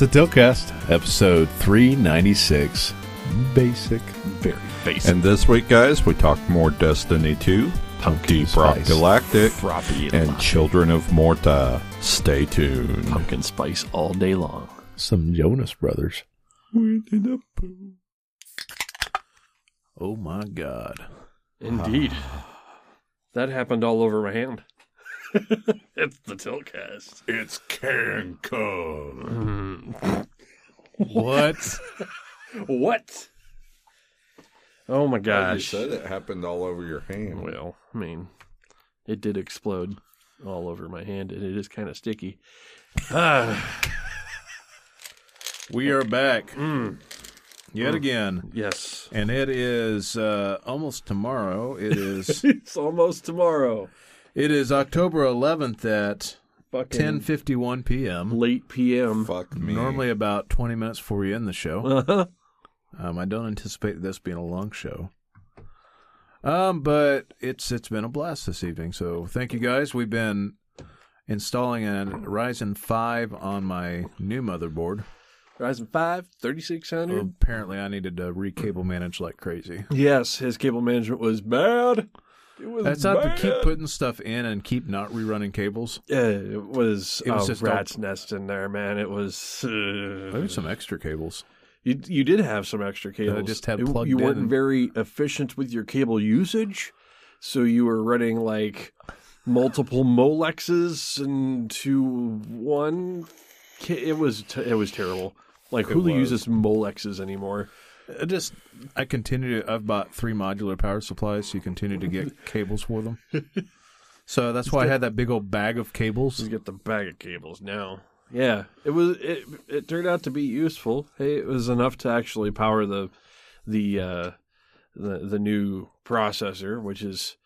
It's the Tiltcast, episode 396. Basic. Very basic. And this week, guys, we talked more Destiny 2, Pumpkin Deep Rock Spice. Galactic, Froppy and Children of Morta. Stay tuned. pumpkin spice all day long. Some Jonas Brothers. Oh my god. Indeed. that happened all over my hand. it's the Tiltcast. It's Cancun. Mm. What? What? Oh my gosh. Well, you said it happened all over your hand. Well, I mean, it did explode all over my hand, and it is kind of sticky. Ah, we are back mm, yet again. yes. And it is uh, almost tomorrow. It is it's almost tomorrow. It is October 11th at Fucking 10:51 p.m. late PM. Fuck me. Normally about 20 minutes before we end the show. Uh-huh. Um, I don't anticipate this being a long show. Um, but it's it's been a blast this evening. So thank you guys. We've been installing a Ryzen 5 on my new motherboard. Ryzen 5, 3600. Apparently, I needed to recable manage like crazy. Yes, his cable management was bad. It was That's not to bad. keep putting stuff in and keep not rerunning cables. Yeah, it was, It was a just rat's nest in there, man. It was. Uh, Maybe some extra cables. You you did have some extra cables. just had It- plugged You in weren't very efficient with your cable usage, so you were running like multiple Molexes into one. It was t- it was terrible. Like who uses Molexes anymore? I just I continue to I've bought three modular power supplies, so you continue to get cables for them. So that's why I had that big old bag of cables. Just get the bag of cables now. Yeah, it was. It it turned out to be useful. Hey, it was enough to actually power the the uh, the the new processor, which is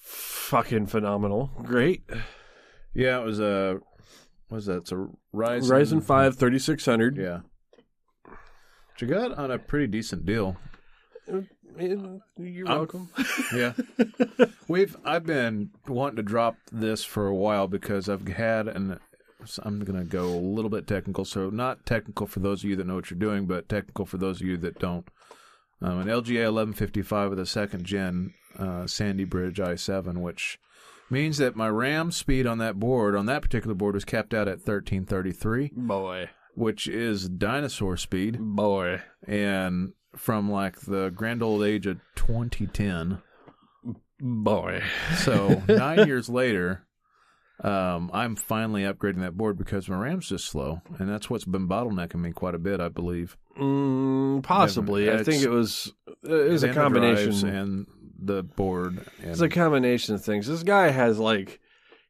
fucking phenomenal. Great. Yeah, it was a what was that? It's a Ryzen Ryzen 5 3600. Yeah, which you got on a pretty decent deal. You're I'm- welcome. Yeah, we've I've been wanting to drop this for a while because I've had and I'm going to go a little bit technical. So not technical for those of you that know what you're doing, but technical for those of you that don't. Um, an LGA 1155 with a second gen uh, Sandy Bridge i7, which means that my RAM speed on that board, on that particular board, was capped out at 1333, Boy. Which is dinosaur speed. Boy. And from like the grand old age of 2010, Boy. so nine years later, um, I'm finally upgrading that board because my RAM's just slow, and that's what's been bottlenecking me quite a bit, I believe. Mm, possibly. Yeah, I think it was it was a combination. and the board. And It's a combination of things. This guy has like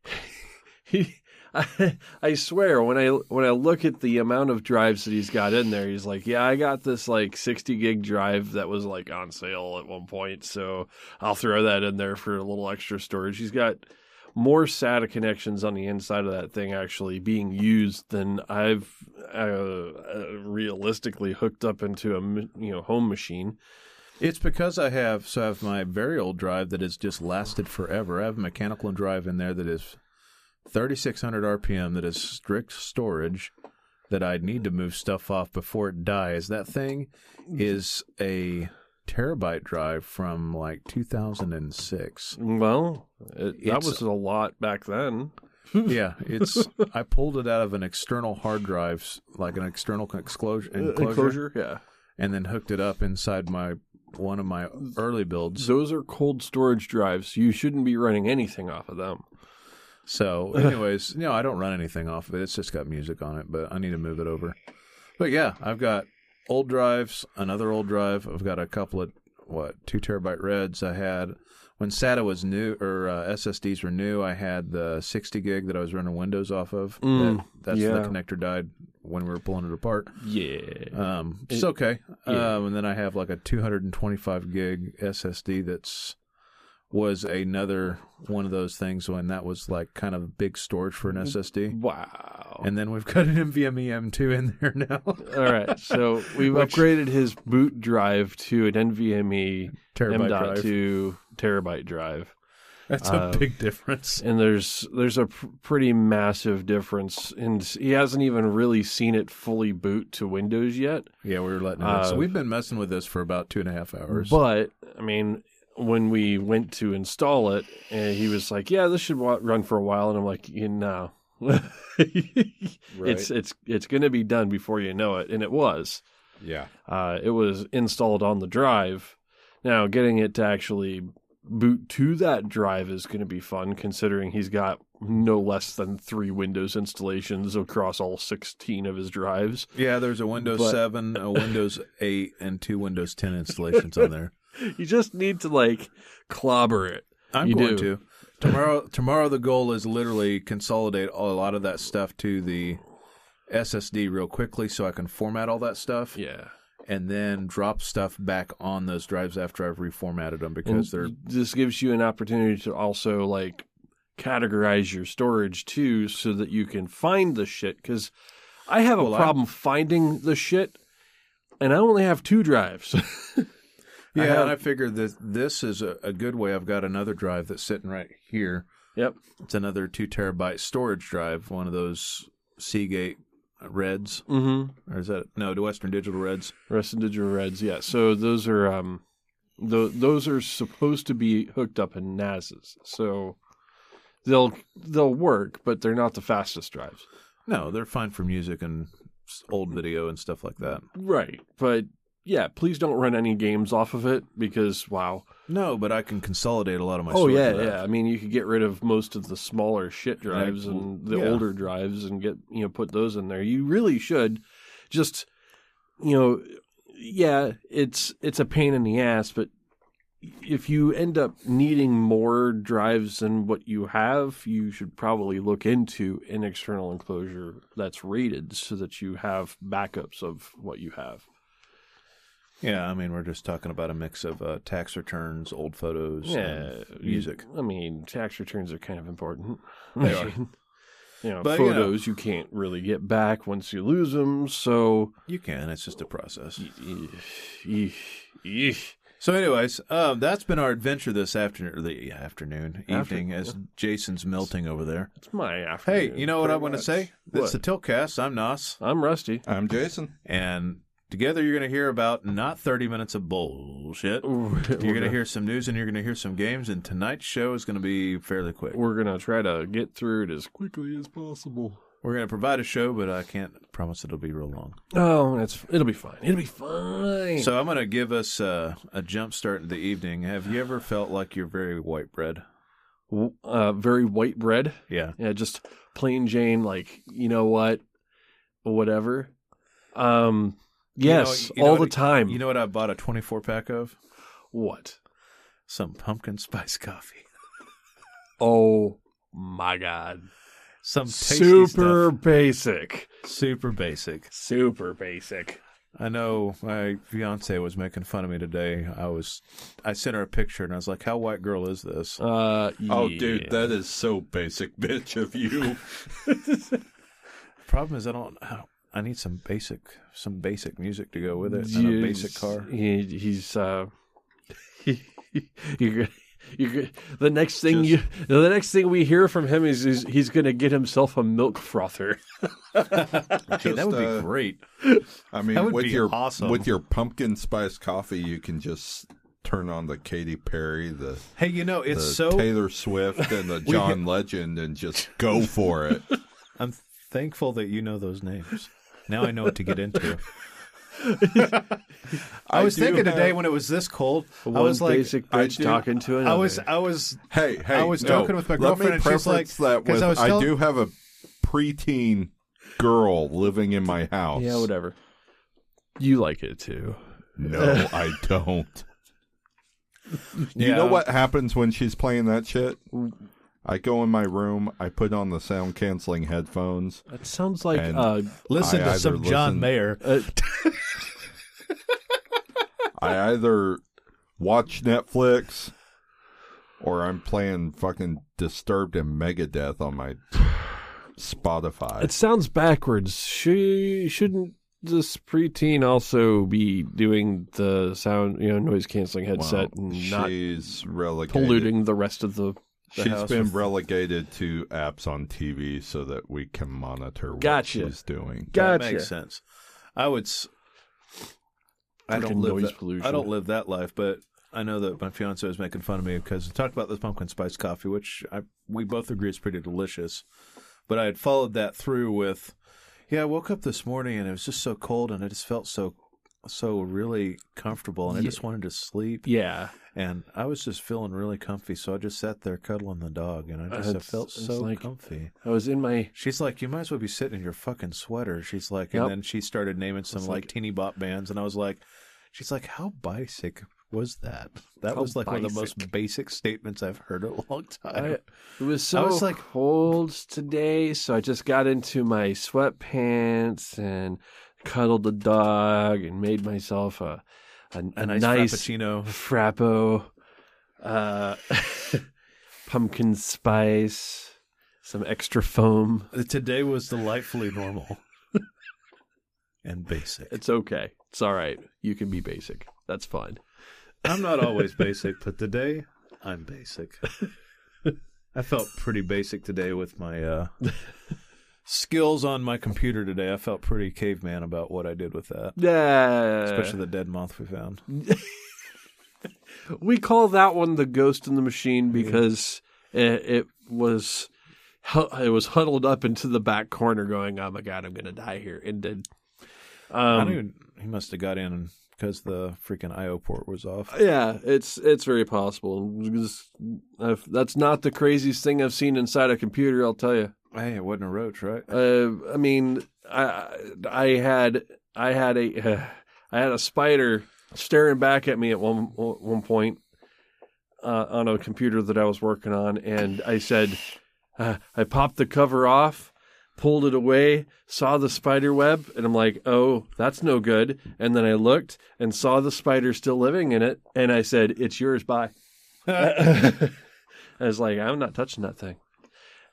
he I, swear when I when I look at the amount of drives that he's got in there, he's like, "Yeah, I got this like 60 gig drive that was like on sale at one point, so I'll throw that in there for a little extra storage." He's got more SATA connections on the inside of that thing actually being used than I've uh, uh, realistically hooked up into a you know home machine. It's because I have so I have my very old drive that has just lasted forever. I have a mechanical drive in there that is 3600 RPM that is strict storage that I'd need to move stuff off before it dies. That thing is a terabyte drive from like 2006. Well, it, that It's- was a lot back then. yeah, it's I pulled it out of an external hard drive, like an external exclosure, uh, enclosure, yeah. and then hooked it up inside my one of my early builds. Those are cold storage drives. You shouldn't be running anything off of them. So, anyways, you know, I don't run anything off of it. It's just got music on it, but I need to move it over. But yeah, I've got old drives, another old drive. I've got a couple of what two terabyte reds. I had when SATA was new or uh, SSDs were new. I had the 60 gig that I was running Windows off of. Mm, that, that's yeah. the connector died when we were pulling it apart. Yeah. Um, it's It- okay. yeah. Um, and then I have like a 225 gig SSD that's was another one of those things when that was like kind of big storage for an SSD. Wow. And then we've got an NVMe M2 in there now. All right. So we've Which- upgraded his boot drive to an NVMe Terabyte drive. Terabyte drive. That's a Uh, big difference. and there's there's a pr- pretty massive difference, and he hasn't even really seen it fully boot to Windows yet. Yeah, we were letting it. in. so Uh, we've been messing with this for about two and a half hours. But I mean, when we went to install it, and he was like, "Yeah, this should wa- run for a while," and I'm like, "You know, it's it's it's going to be done before you know it," and it was. Yeah. Uh, it was installed on the drive. Now, getting it to actually boot to that drive is going to be fun, considering he's got no less than three Windows installations across all 16 of his drives. yeah, there's a Windows But- 7, a Windows 8, and two Windows 10 installations on there. You just need to like clobber it. I'm You going do. to. Tomorrow, tomorrow the goal is literally consolidate a lot of that stuff to the SSD real quickly so I can format all that stuff Yeah. and then drop stuff back on those drives after I've reformatted them And because they're this gives you an opportunity to also like categorize your storage too so that you can find the shit because I have a Well, I- problem finding the shit and I only have two drives. I Yeah, have- and I figured that this is a, a good way. I've got another drive that's sitting right here. yep. It's another two terabyte storage drive, one of those Seagate Reds, Mm-hmm. or is that no, the Western Digital Reds? Western Digital Reds, yeah. So those are um, th- those are supposed to be hooked up in NASs, so they'll they'll work, but they're not the fastest drives. No, they're fine for music and old video and stuff like that. Right, but yeah, please don't run any games off of it because wow. No, but I can consolidate a lot of my. oh yeah, yeah. I mean, you could get rid of most of the smaller shit drives and the yeah. older drives and get you know put those in there. You really should just you know yeah, it's it's a pain in the ass, but if you end up needing more drives than what you have, you should probably look into an external enclosure that's rated so that you have backups of what you have. Yeah, I mean, we're just talking about a mix of uh, tax returns, old photos, Yeah, and music. I mean, tax returns are kind of important. They are. You know, But, you know- photos you can't really get back once you lose them. So, You can. It's just a process. eesh, eesh. So, anyways, um, that's been our adventure this afternoon, the afternoon, After- evening, as Jason's melting over there. it's my afternoon. Hey, you know what I want to much. say? It's the What? Tiltcast. I'm Nauss, I'm Rusty. I'm Jason. and together you're going to hear about not 30 minutes of bullshit. You're going to hear some news and you're going to hear some games, and tonight's show is going to be fairly quick. We're gonna try to get through it as quickly as possible. We're going to provide a show, but I can't promise it'll be real long. Oh, that's it'll be fine. It'll be fine. So I'm going to give us uh, a jump start in the evening. Have you ever felt like you're very white bread? uh, very white bread. Yeah. Yeah, just plain Jane. Like you know what, whatever. Um, You know- yes, you know all what- the time. You know what I bought a 24 pack of? what? Some pumpkin spice coffee. Oh my god. Some tasty Super stuff. basic. super basic. Super basic. I know my fiance was making fun of me today. I was, I sent her a picture and I was like, "How white girl is this?" Uh, Oh, yeah. dude, that is so basic, bitch, of you. Problem is, I don't, I don't. I need some basic, some basic music to go with it. And a basic car. He, he's uh, he, you're, you're, the next thing you, the next thing we hear from him is, is he's going to get himself a milk frother. Hey, that would uh, be great. I mean, with your awesome. with your pumpkin spice coffee, you can just turn on the Katy Perry, the, Hey, you know, it's so. Taylor Swift, and the John Legend, and just go for it. I'm thankful that you know those names. Now I know what to get into. I was do thinking today when it was this cold, I was like, basic I bitch do- talking to another. I was, I was Hey, hey, I was no, joking with my girlfriend, and she's like- that 'cause with I was I do have a preteen girl living in my house. yeah, whatever. You like it too. No, I don't. You Yeah. know what happens when she's playing that shit? I go in my room, I put on the sound canceling headphones. That sounds like uh, listen I to some John listen- Mayer. uh I either watch Netflix or I'm playing fucking Disturbed and Megadeth on my Spotify. it sounds backwards. She shouldn't this preteen also be doing the sound, you know, noise canceling headset Well, and not she's polluting the rest of the She's house been with- relegated to apps on TV so that we can monitor what Gotcha. she's doing. Gotcha. That makes sense. I would. S- I don't live noise that, pollution. I don't live that life, but I know that my fiance was making fun of me because I talked about this pumpkin spice coffee, which I we both agree is pretty delicious. But I had followed that through with, yeah, I woke up this morning and it was just so cold and I just felt so so really comfortable and I just wanted to sleep Yeah. And I was just feeling really comfy, so I just sat there cuddling the dog and I just I felt so like- comfy. I was in my She's like, you might as well be sitting in your fucking sweater. She's like, Yep. and then she started naming some like, like- teeny bop bands, and I was like, she's like, how basic was that? That How was like one of the most basic statements I've heard in a long time. I, it was so I was like- cold today, so I just got into my sweatpants and cuddled the dog and made myself a a, a nice, nice frappuccino. frappo, uh, pumpkin spice, some extra foam. Today was delightfully normal and basic. It's okay. It's all right. You can be basic. That's fine. I'm not always basic, but today I'm basic. I felt pretty basic today with my uh, skills on my computer today. I felt pretty caveman about what I did with that, Yeah. especially the dead moth we found. we call that one the ghost in the machine because it, it was it was huddled up into the back corner going oh my god i'm gonna die here and did I um, don't even. He must have got in because the freaking IO port was off. yeah it's it's very possible that's not the craziest thing i've seen inside a computer i'll tell you Hey, it wasn't a roach, right? uh, i mean i i had i had a i had a spider staring back at me at one one point uh, on a computer that I was working on, and I said, uh, I popped the cover off, pulled it away, saw the spider web, and I'm like, oh, that's no good. And then I looked and saw the spider still living in it, and I said, it's yours, bye. I was like, I'm not touching that thing.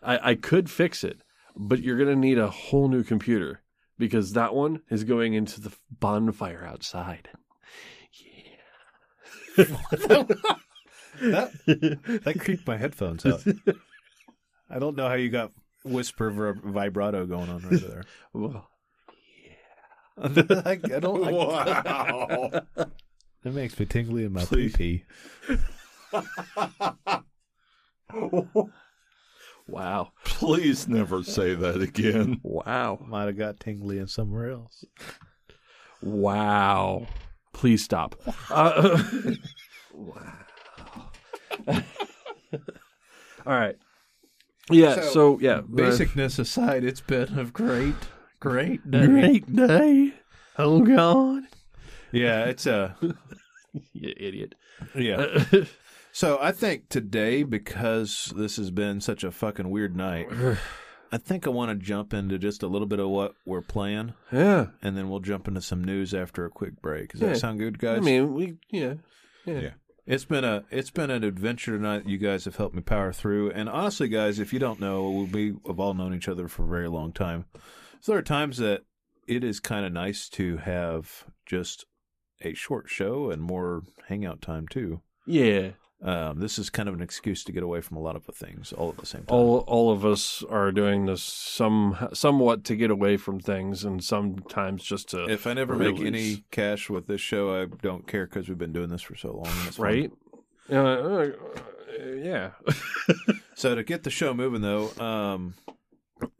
I, I could fix it, but you're going to need a whole new computer because that one is going into the bonfire outside. that that creaked my headphones out. I don't know how you got whisper ver- vibrato going on right there. Well, I, I don't. I, Wow. It makes me tingly in my Please. pee pee. Wow. Please never say that again. Wow. Might have got tingly in somewhere else. Wow. Please stop. Uh, wow. All right. Yeah, so, So, yeah. Basicness aside, it's been a great, great uh, day. great day. Oh, God. Yeah, it's a You idiot. yeah. So I think today, because this has been such a fucking weird night, I think I want to jump into just a little bit of what we're playing, yeah. and then we'll jump into some news after a quick break. Does that sound good, guys? I mean, we, yeah. Yeah. Yeah. It's been a it's been an adventure tonight. You guys have helped me power through. And honestly, guys, if you don't know, we have all known each other for a very long time. So there are times that it is kind of nice to have just a short show and more hangout time too. Yeah. Um, this is kind of an excuse to get away from a lot of the things all at the same time. All all of us are doing this some somewhat to get away from things and sometimes just to if I never make any cash with this show, I don't care because we've been doing this for so long. and it's fun. right? Uh, uh, yeah. So to get the show moving, though, um,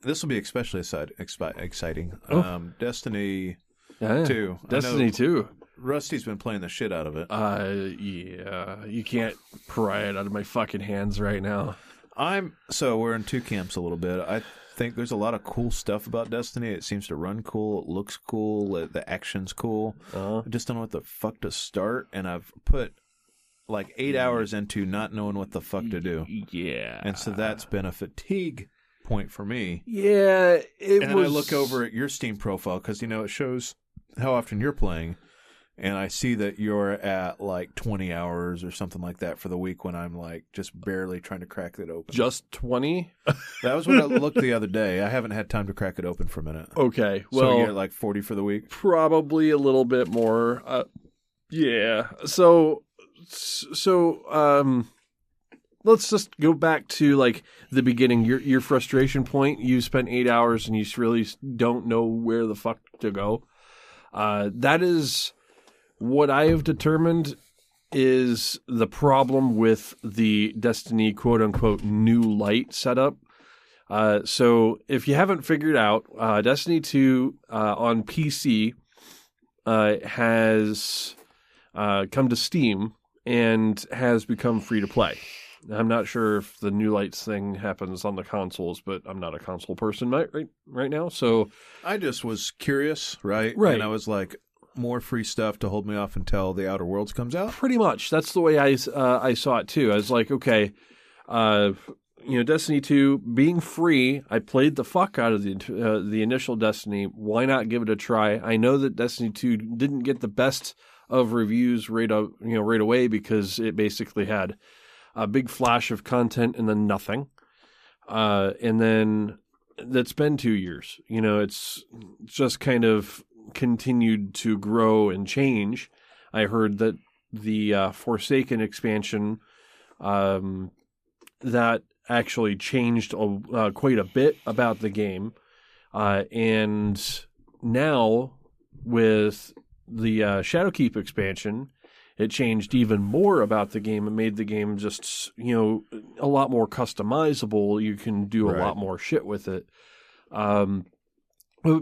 this will be especially exciting. Oh. Um, Destiny yeah. Two, Destiny 2. Rusty's been playing the shit out of it. Uh, yeah. You can't pry it out of my fucking hands right now. I'm so we're in two camps a little bit. I think there's a lot of cool stuff about Destiny. It seems to run cool. It looks cool. it- The action's cool. Uh, I just don't know what the fuck to start, and I've put like eight hours into not knowing what the fuck to do, yeah. and so that's been a fatigue point for me. Yeah, it and was. I look over at your Steam profile because you know it shows how often you're playing, and I see that you're at like 20 hours or something like that for the week when I'm like just barely trying to crack it open. just 20? that was what I looked the other day. I haven't had time to crack it open for a minute. Okay. so Well, you're at like 40 for the week. probably a little bit more. Uh, yeah. So, so, um, let's just go back to like the beginning. Your your frustration point. You spent eight hours and you really don't know where the fuck to go. Uh, that is what I have determined is the problem with the Destiny quote unquote new light setup. Uh, so if you haven't figured out, uh, Destiny 2 uh, on PC uh, has uh, come to Steam and has become free to play. I'm not sure if the new lights thing happens on the consoles, but I'm not a console person right right, right now. So I just was curious, right? Right. And I was like, more free stuff to hold me off until the Outer Worlds comes out. pretty much that's the way I uh, I saw it too. I was like, okay, uh, you know, Destiny two being free, I played the fuck out of the uh, the initial Destiny. Why not give it a try? I know that Destiny two didn't get the best of reviews right o- you know right away because it basically had a big flash of content and then nothing, uh, and then that's been two years. You know, it's just kind of continued to grow and change. I heard that the uh, Forsaken expansion um, that actually changed a, uh, quite a bit about the game, uh, and now with the uh, Shadowkeep expansion, it changed even more about the game and made the game just you know a lot more customizable. You can do a Right. lot more shit with it. Um,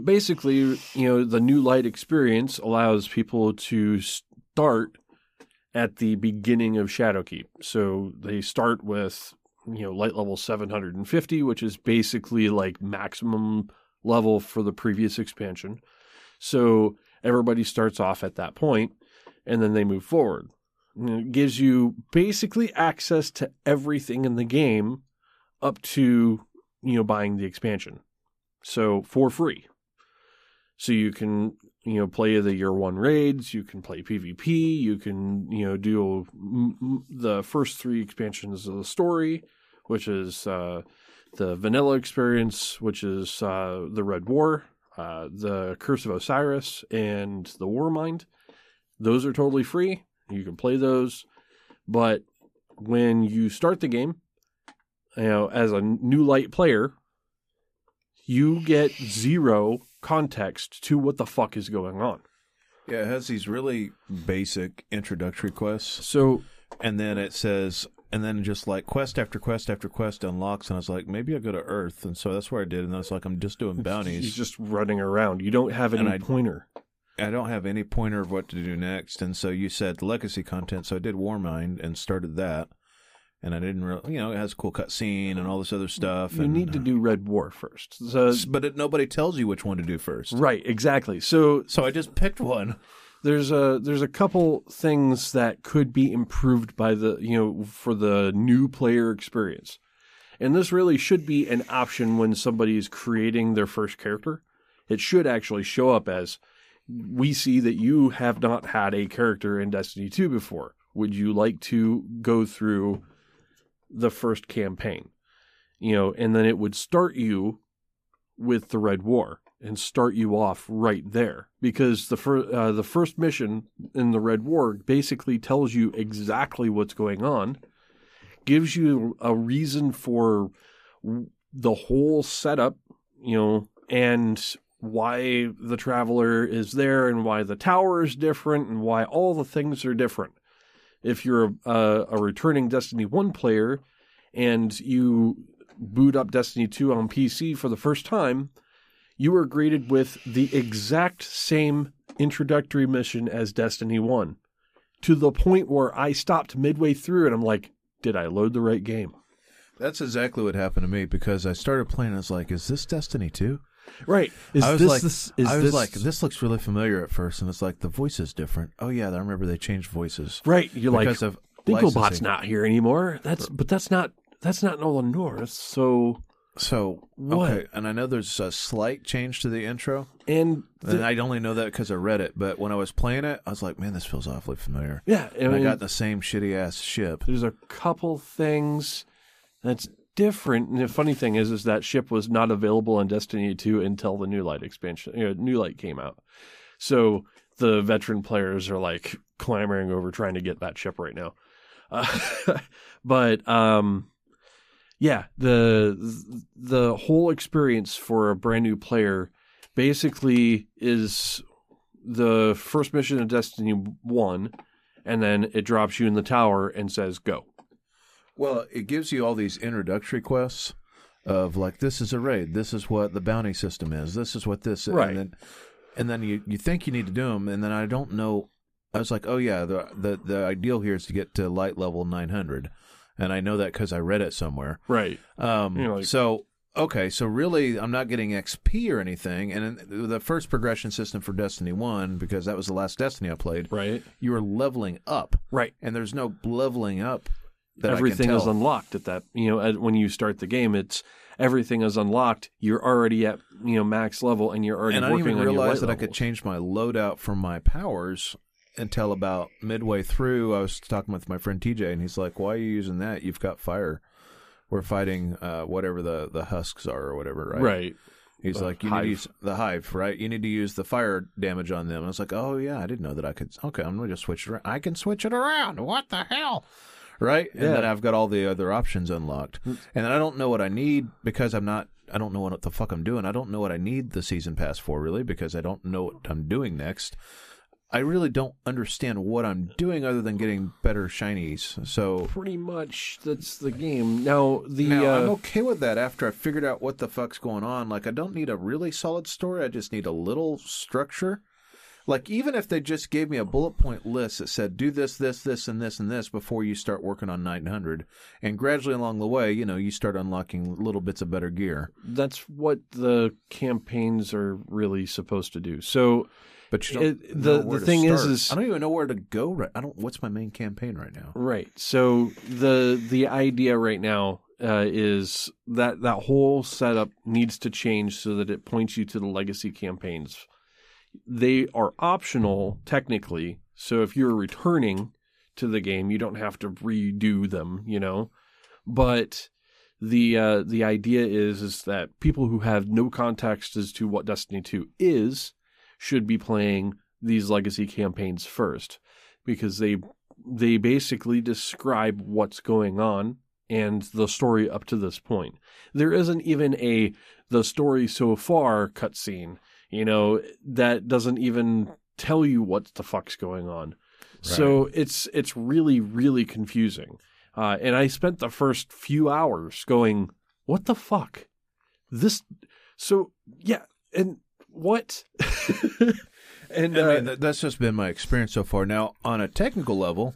basically, you know, the new light experience allows people to start at the beginning of Shadowkeep. So they start with, you know, light level 750, which is basically like maximum level for the previous expansion. So everybody starts off at that point and then they move forward. And it gives you basically access to everything in the game up to, you know, buying the expansion. So for free. So you can, you know, play the year one raids, you can play PvP, you can, you know, do the first three expansions of the story, which is uh, the vanilla experience, which is uh, the Red War, uh, the Curse of Osiris, and the Warmind. Those are totally free. You can play those. But when you start the game, you know, as a new light player, you get zero context to what the fuck is going on. Yeah, it has these really basic introductory quests, So and then it says, and then just like quest after quest after quest unlocks, and I was like, maybe I'll go to Earth, and so that's where I did, and then it's like I'm just doing bounties. he's just running around. You don't have any I- pointer. I don't have any pointer of what to do next, and so you said legacy content, so I did Warmind and started that, and I didn't really, you know, it has a cool cutscene and all this other stuff. You and, need to uh, do Red War first. So, but it, nobody tells you which one to do first. right, exactly. So So I just picked one. there's a there's a couple things that could be improved by the you know for the new player experience and this really should be an option when somebody is creating their first character it should actually show up as we see that you have not had a character in destiny 2 before would you like to go through the first campaign you know and then it would start you with the red war and start you off right there because the uh, the first mission in the Red War basically tells you exactly what's going on, gives you a reason for the whole setup, you know, and why the traveler is there and why the tower is different and why all the things are different. If you're a, a returning Destiny 1 player and you boot up Destiny 2 on PC for the first time, you are greeted with the exact same introductory mission as Destiny 1 to the point where I stopped midway through and I'm like, did I load the right game? That's exactly what happened to me because I started playing. I was like, "Is this Destiny 2? Right. Is I was this, like, this is I was this like, this looks really familiar at first, and it's like the voice is different. Oh yeah, I remember they changed voices right? You're like because of Dinklebot's licensing. not here anymore. That's but that's not that's not Nolan North. So So What? okay, and I know there's a slight change to the intro, and the- and I only know that because I read it. But when I was playing it, I was like, man, this feels awfully familiar. yeah, I And I got the same shitty ass ship. there's a couple things that's different. And the funny thing is, is that ship was not available on Destiny 2 until the New Light expansion, you know, New Light came out. So the veteran players are like clamoring over trying to get that ship right now. Uh, but um, yeah, the the whole experience for a brand new player basically is the first mission of Destiny One, and then it drops you in the tower and says go. Well, it gives you all these introductory quests of like this is a raid, this is what the bounty system is, this is what this is, Right. and then and then you you think you need to do them, and then I don't know. I was like, oh yeah, the the the ideal here is to get to light level nine hundred, and I know that because I read it somewhere. Right. Um, You know, like- so okay, so really, I'm not getting XP or anything. And the first progression system for Destiny One, because that was the last Destiny I played, Right. you were leveling up, Right. and there's no leveling up. That everything I can is unlocked at that. You know, at, when you start the game, it's everything is unlocked. You're already at you know max level, and you're already and I didn't working even on your realize light that I could change my loadout from my powers until about midway through. I was talking with my friend TJ, and he's like, "Why are you using that? You've got fire. We're fighting uh, whatever the the husks are or whatever, right?" Right. He's The like, "You hive. need to use the hive, right? You need to use the fire damage on them." I was like, "Oh yeah, I didn't know that I could. Okay, I'm gonna just switch it around. I can switch it around. What the hell?" Right, and Yeah. then I've got all the other options unlocked, and I don't know what I need because I'm not. I don't know what the fuck I'm doing. I don't know what I need the season pass for really because I don't know what I'm doing next. I really don't understand what I'm doing other than getting better shinies. So Pretty much that's the game. Now the now, uh, I'm okay with that after I figured out what the fuck's going on. Like, I don't need a really solid story. I just need a little structure. Like, even if they just gave me a bullet point list that said, do this, this, this, and this, and this before you start working on 900, and gradually along the way, you know, you start unlocking little bits of better gear. that's what the campaigns are really supposed to do. So But you don't It- know the- the thing is- is- I don't even know where to go. Right, I don't. What's my main campaign right now? Right. So the the idea right now uh, is that that whole setup needs to change so that it points you to the legacy campaigns. They are optional technically. So if you're returning to the game, you don't have to redo them. You know, but the uh, the idea is is that people who have no context as to what Destiny Two is should be playing these legacy campaigns first because they they basically describe what's going on and the story up to this point. There isn't even a the story so far cutscene, you know, that doesn't even tell you what the fuck's going on. So it's it's really really confusing. Uh, and I spent the first few hours going, "What the fuck? This?" So yeah, and what? and I uh, mean, that's just been my experience so far. Now, on a technical level,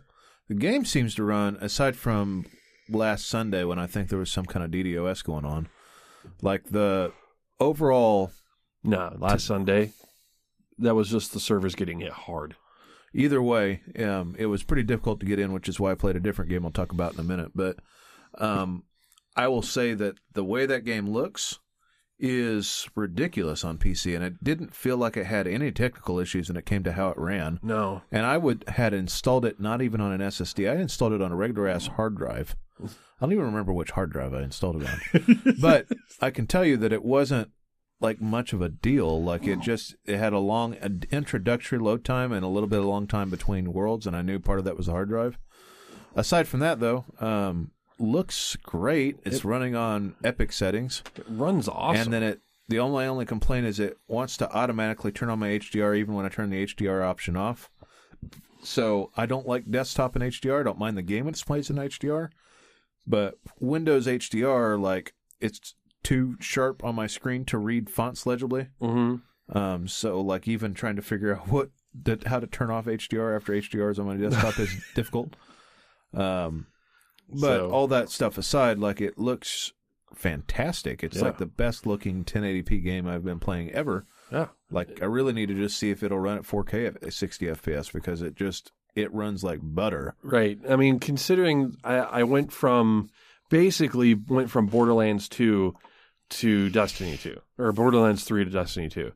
the game seems to run, aside from last Sunday when I think there was some kind of DDoS going on, like the overall, No, last Sunday, that was just the servers getting hit hard. either way, um, it was pretty difficult to get in, which is why I played a different game I'll talk about in a minute. But um, I will say that the way that game looks is ridiculous on PC, and it didn't feel like it had any technical issues when it came to how it ran. No, And I would had installed it not even on an SSD. I installed it on a regular ass hard drive. I don't even remember which hard drive I installed it on. but I can tell you that it wasn't like much of a deal. Like it just it had a long introductory load time and a little bit of long time between worlds, and I knew part of that was the hard drive. Aside from that, though, um, looks great. It's running on Epic settings. it runs awesome. And then it the only only complaint is it wants to automatically turn on my HDR even when I turn the HDR option off. So I don't like desktop in HDR. I don't mind the game it plays in HDR. But Windows HDR, like it's too sharp on my screen to read fonts legibly. hmm Um, so like even trying to figure out what that how to turn off HDR after HDR is on my desktop is difficult. Um, but So- all that stuff aside, like it looks fantastic. It's Yeah. like the best looking 1080p game I've been playing ever. yeah, Like I really need to just see if it'll run at 4K at 60 FPS because it just it runs like butter. right. I mean, considering I, I went from basically went from Borderlands two to Destiny two, or Borderlands three to Destiny two,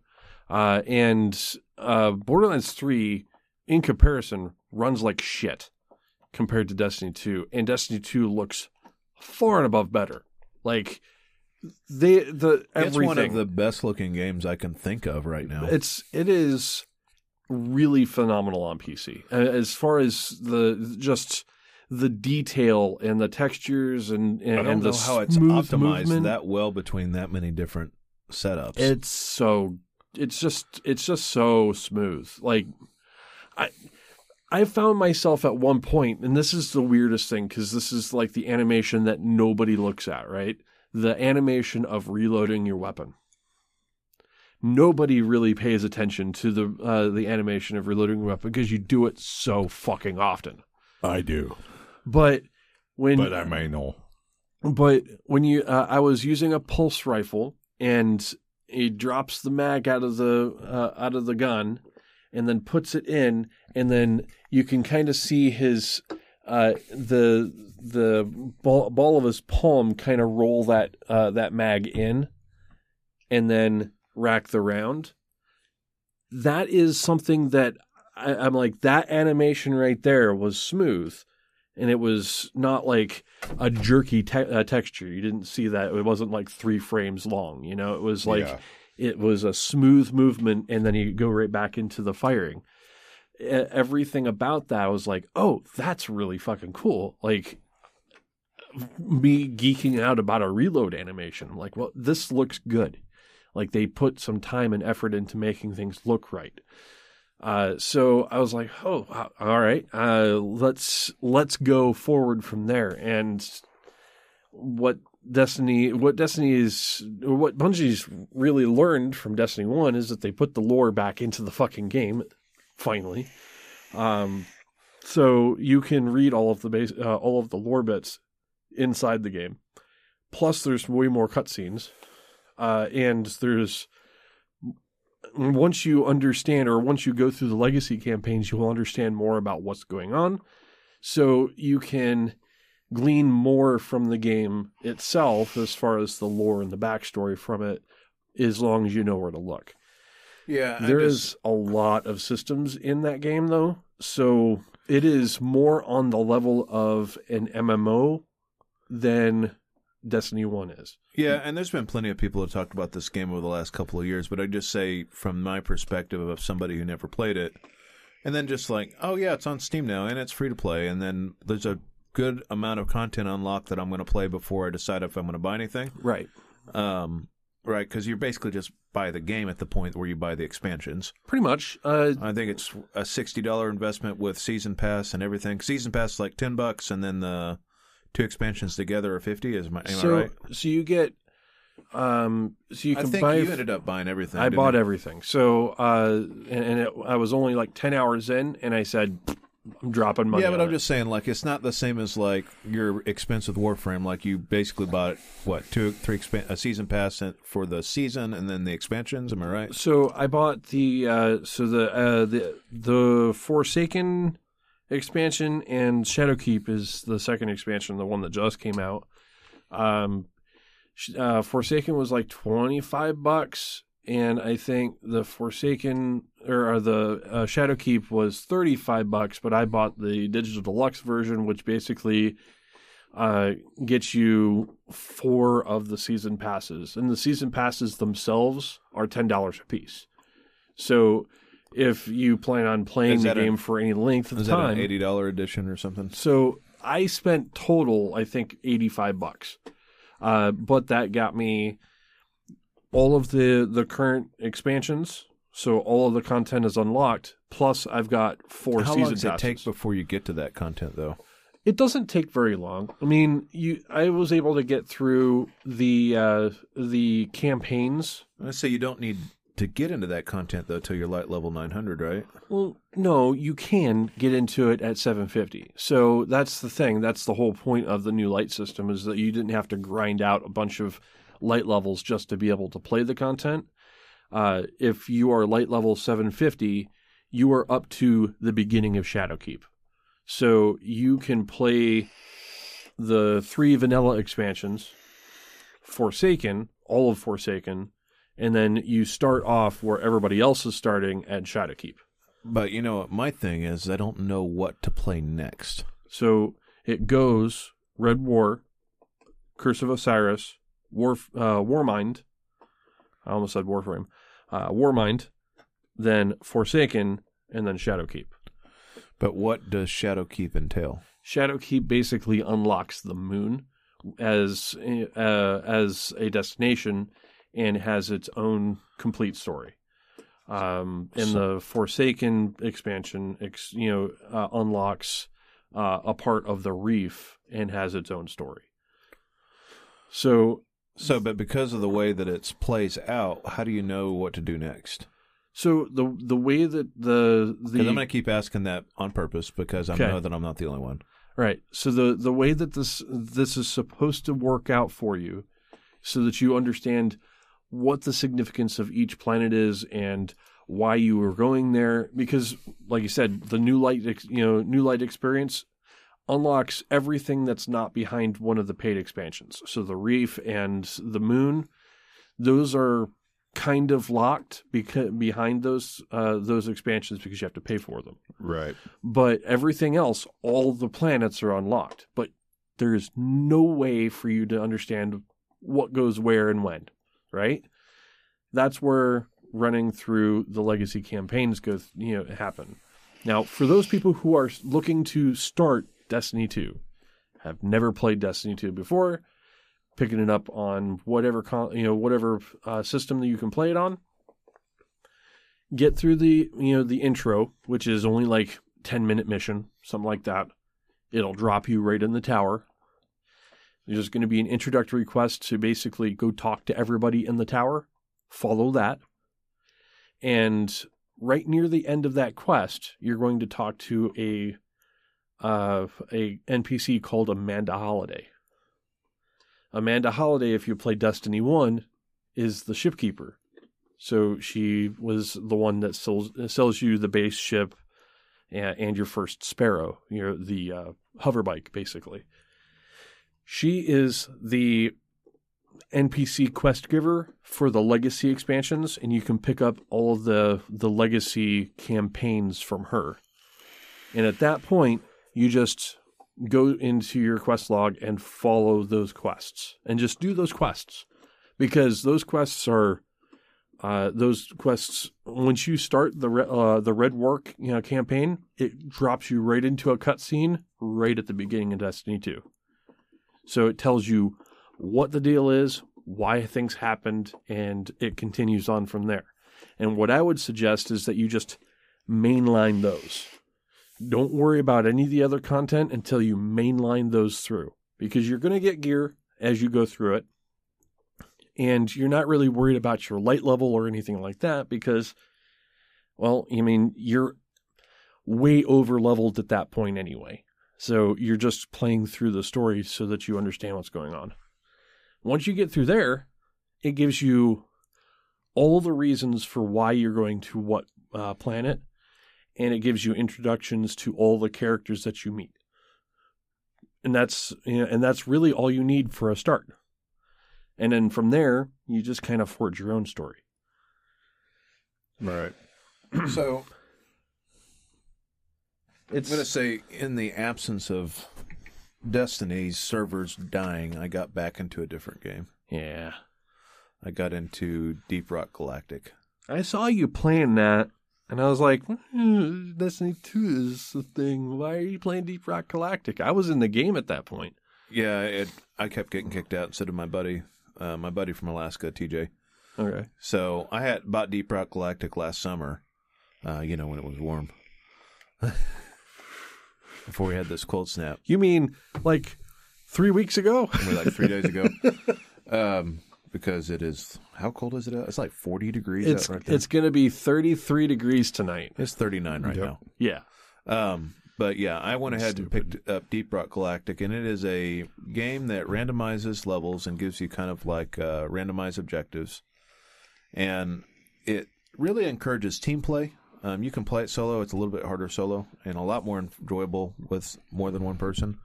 uh, and uh, Borderlands three, in comparison, runs like shit compared to Destiny two, and Destiny two looks far and above better. Like they the everything. It's one of the best looking games I can think of right now. It's it is really phenomenal on PC. As far as the just the detail and the textures and and, I don't and know the how it's optimized movement. that well between that many different setups. It's so it's just it's just so smooth. Like I I found myself at one point, and this is the weirdest thing because this is like the animation that nobody looks at, right? The animation of reloading your weapon. Nobody really pays attention to the uh, the animation of reloading your weapon because you do it so fucking often. I do, But when but I may know. but when you, uh, I was using a pulse rifle, and he drops the mag out of the uh, out of the gun, and then puts it in, and then you can kind of see his uh, the the ball, ball of his palm kind of roll that uh, that mag in, and then rack the round. That is something that I, I'm like that animation right there was smooth, and it was not like a jerky te- uh, texture. You didn't see that. It wasn't like three frames long. You know, it was like Yeah. it was a smooth movement, and then you go right back into the firing. Everything about that was like, oh, that's really fucking cool. Like me geeking out about a reload animation. I'm Like, well, this looks good. Like they put some time and effort into making things look right. Uh, so I was like, oh, all right, uh, let's let's go forward from there. And what Destiny, what Destiny is, what Bungie's really learned from Destiny One is that they put the lore back into the fucking game, finally. Um, so you can read all of the base, uh, all of the lore bits inside the game. Plus, there's way more cutscenes, uh, and there's once you understand or once you go through the legacy campaigns, you will understand more about what's going on. So you can glean more from the game itself as far as the lore and the backstory from it, as long as you know where to look. yeah, There just- is a lot of systems in that game, though. So it is more on the level of an MMO than Destiny 1 is. Yeah, and there's been plenty of people who talked about this game over the last couple of years, but I just say from my perspective of somebody who never played it, and then just like, oh yeah, it's on Steam now and it's free to play, and then there's a good amount of content unlocked that I'm going to play before I decide if I'm going to buy anything. Right. Um, right, because you're basically just buy the game at the point where you buy the expansions. Pretty much. Uh, I think it's a sixty dollar investment with season pass and everything. Season pass is like ten bucks, and then the two expansions together are fifty. Is my am so, I right? so you get. Um, so you I can think buy. you ended up buying everything. I bought you? everything. So, uh, and, and it, I was only like 10 hours in, and I said, I'm dropping money. Yeah, but I'm it. just saying, like, it's not the same as like your expensive Warframe. Like, you basically bought what two, three expan- a season pass for the season, and then the expansions. Am I right? So I bought the uh, so the uh, the the Forsaken expansion and Shadowkeep is the second expansion, the one that just came out. Um, uh, Forsaken was like twenty five bucks, and I think the Forsaken or, or the uh, Shadowkeep was thirty five bucks. But I bought the digital deluxe version, which basically uh, gets you four of the season passes, and the season passes themselves are ten dollars a piece. So, if you plan on playing the that a- game for any length of Is that time, an eighty dollar edition or something? so I spent total, I think, eighty five bucks, uh, but that got me all of the the current expansions. So all of the content is unlocked. Plus, I've got four How season long does it take before you get to that content, though? It doesn't take very long. I mean, you I was able to get through the uh the campaigns. Let's say you don't need to get into that content though till you're light level nine hundred, right? Well, no, you can get into it at 750. So that's the thing. That's the whole point of the new light system is that you didn't have to grind out a bunch of light levels just to be able to play the content. Uh, if you are light level 750, you are up to the beginning of Shadowkeep. So you can play the three vanilla expansions, Forsaken, all of Forsaken, and then you start off where everybody else is starting at Shadowkeep. But you know, my thing is, I don't know what to play next. So it goes Red War, Curse of Osiris, War uh, Warmind. I almost said Warframe. Uh, Warmind, then Forsaken, and then Shadowkeep. But what does Shadowkeep entail? Shadowkeep basically unlocks the moon as uh, as a destination and has its own complete story. Um, and the Forsaken expansion, ex, you know, uh, unlocks uh, a part of the reef and has its own story. So, So, but because of the way that it plays out, how do you know what to do next? so the the way that the the I'm going to keep asking that on purpose because I Okay. know that I'm not the only one. Right. So the the way that this this is supposed to work out for you, so that you understand what the significance of each planet is and why you were going there, because like you said, the new light you know new light experience unlocks everything that's not behind one of the paid expansions. So the reef and the moon, those are kind of locked because behind those uh, those expansions because you have to pay for them Right. but everything else, all the planets are unlocked. But there's no way for you to understand what goes where and when, right? That's where running through the legacy campaigns go, you know, happen. Now, for those people who are looking to start Destiny 2, have never played Destiny 2 before, picking it up on whatever con- you know whatever uh, system that you can play it on, get through the you know the intro, which is only like 10 minute mission, something like that. It'll drop you right in the tower. There's going to be an introductory quest to basically go talk to everybody in the tower. Follow that. And right near the end of that quest, you're going to talk to a uh, a NPC called Amanda Holiday. Amanda Holiday, if you play Destiny 1, is the shipkeeper. So she was the one that sells, sells you the base ship and, and your first sparrow, you know, the uh, hover bike, basically. She is the NPC quest giver for the legacy expansions, and you can pick up all the the legacy campaigns from her. And at that point, you just go into your quest log and follow those quests, and just do those quests because those quests are uh, those quests once you start the re- uh, the Red War you know campaign, it drops you right into a cutscene right at the beginning of Destiny Two. So it tells you what the deal is, why things happened, and it continues on from there. And what I would suggest is that you just mainline those. Don't worry about any of the other content until you mainline those through, because you're going to get gear as you go through it and you're not really worried about your light level or anything like that because well i mean you're way over leveled at that point anyway so you're just playing through the story so that you understand what's going on once you get through there it gives you all the reasons for why you're going to what uh, planet and it gives you introductions to all the characters that you meet and that's you know, and that's really all you need for a start and then from there, you just kind of forge your own story. Right. So It's I'm going to say, in the absence of Destiny's servers dying, I got back into a different game. yeah. I got into Deep Rock Galactic. I saw you playing that, and I was like, "Hmm, Destiny Two is the thing. Why are you playing Deep Rock Galactic? I was in the game at that point. Yeah, it, I kept getting kicked out instead of my buddy, uh, my buddy from Alaska, TJ. Okay. So I had bought Deep Rock Galactic last summer. Uh, you know when it was warm. Before we had this cold snap, You mean like three weeks ago? only like three days ago. Um, because it is how cold is it? Out? It's like forty degrees It's out right there. it's going to be 33 degrees tonight. It's thirty nine right Yep. now. Yeah. Um, but yeah, I went ahead and picked up Deep Rock Galactic, and it is a game that randomizes levels and gives you kind of like uh, randomized objectives, and it really encourages team play. Um, you can play it solo; it's a little bit harder solo, and a lot more enjoyable with more than one person.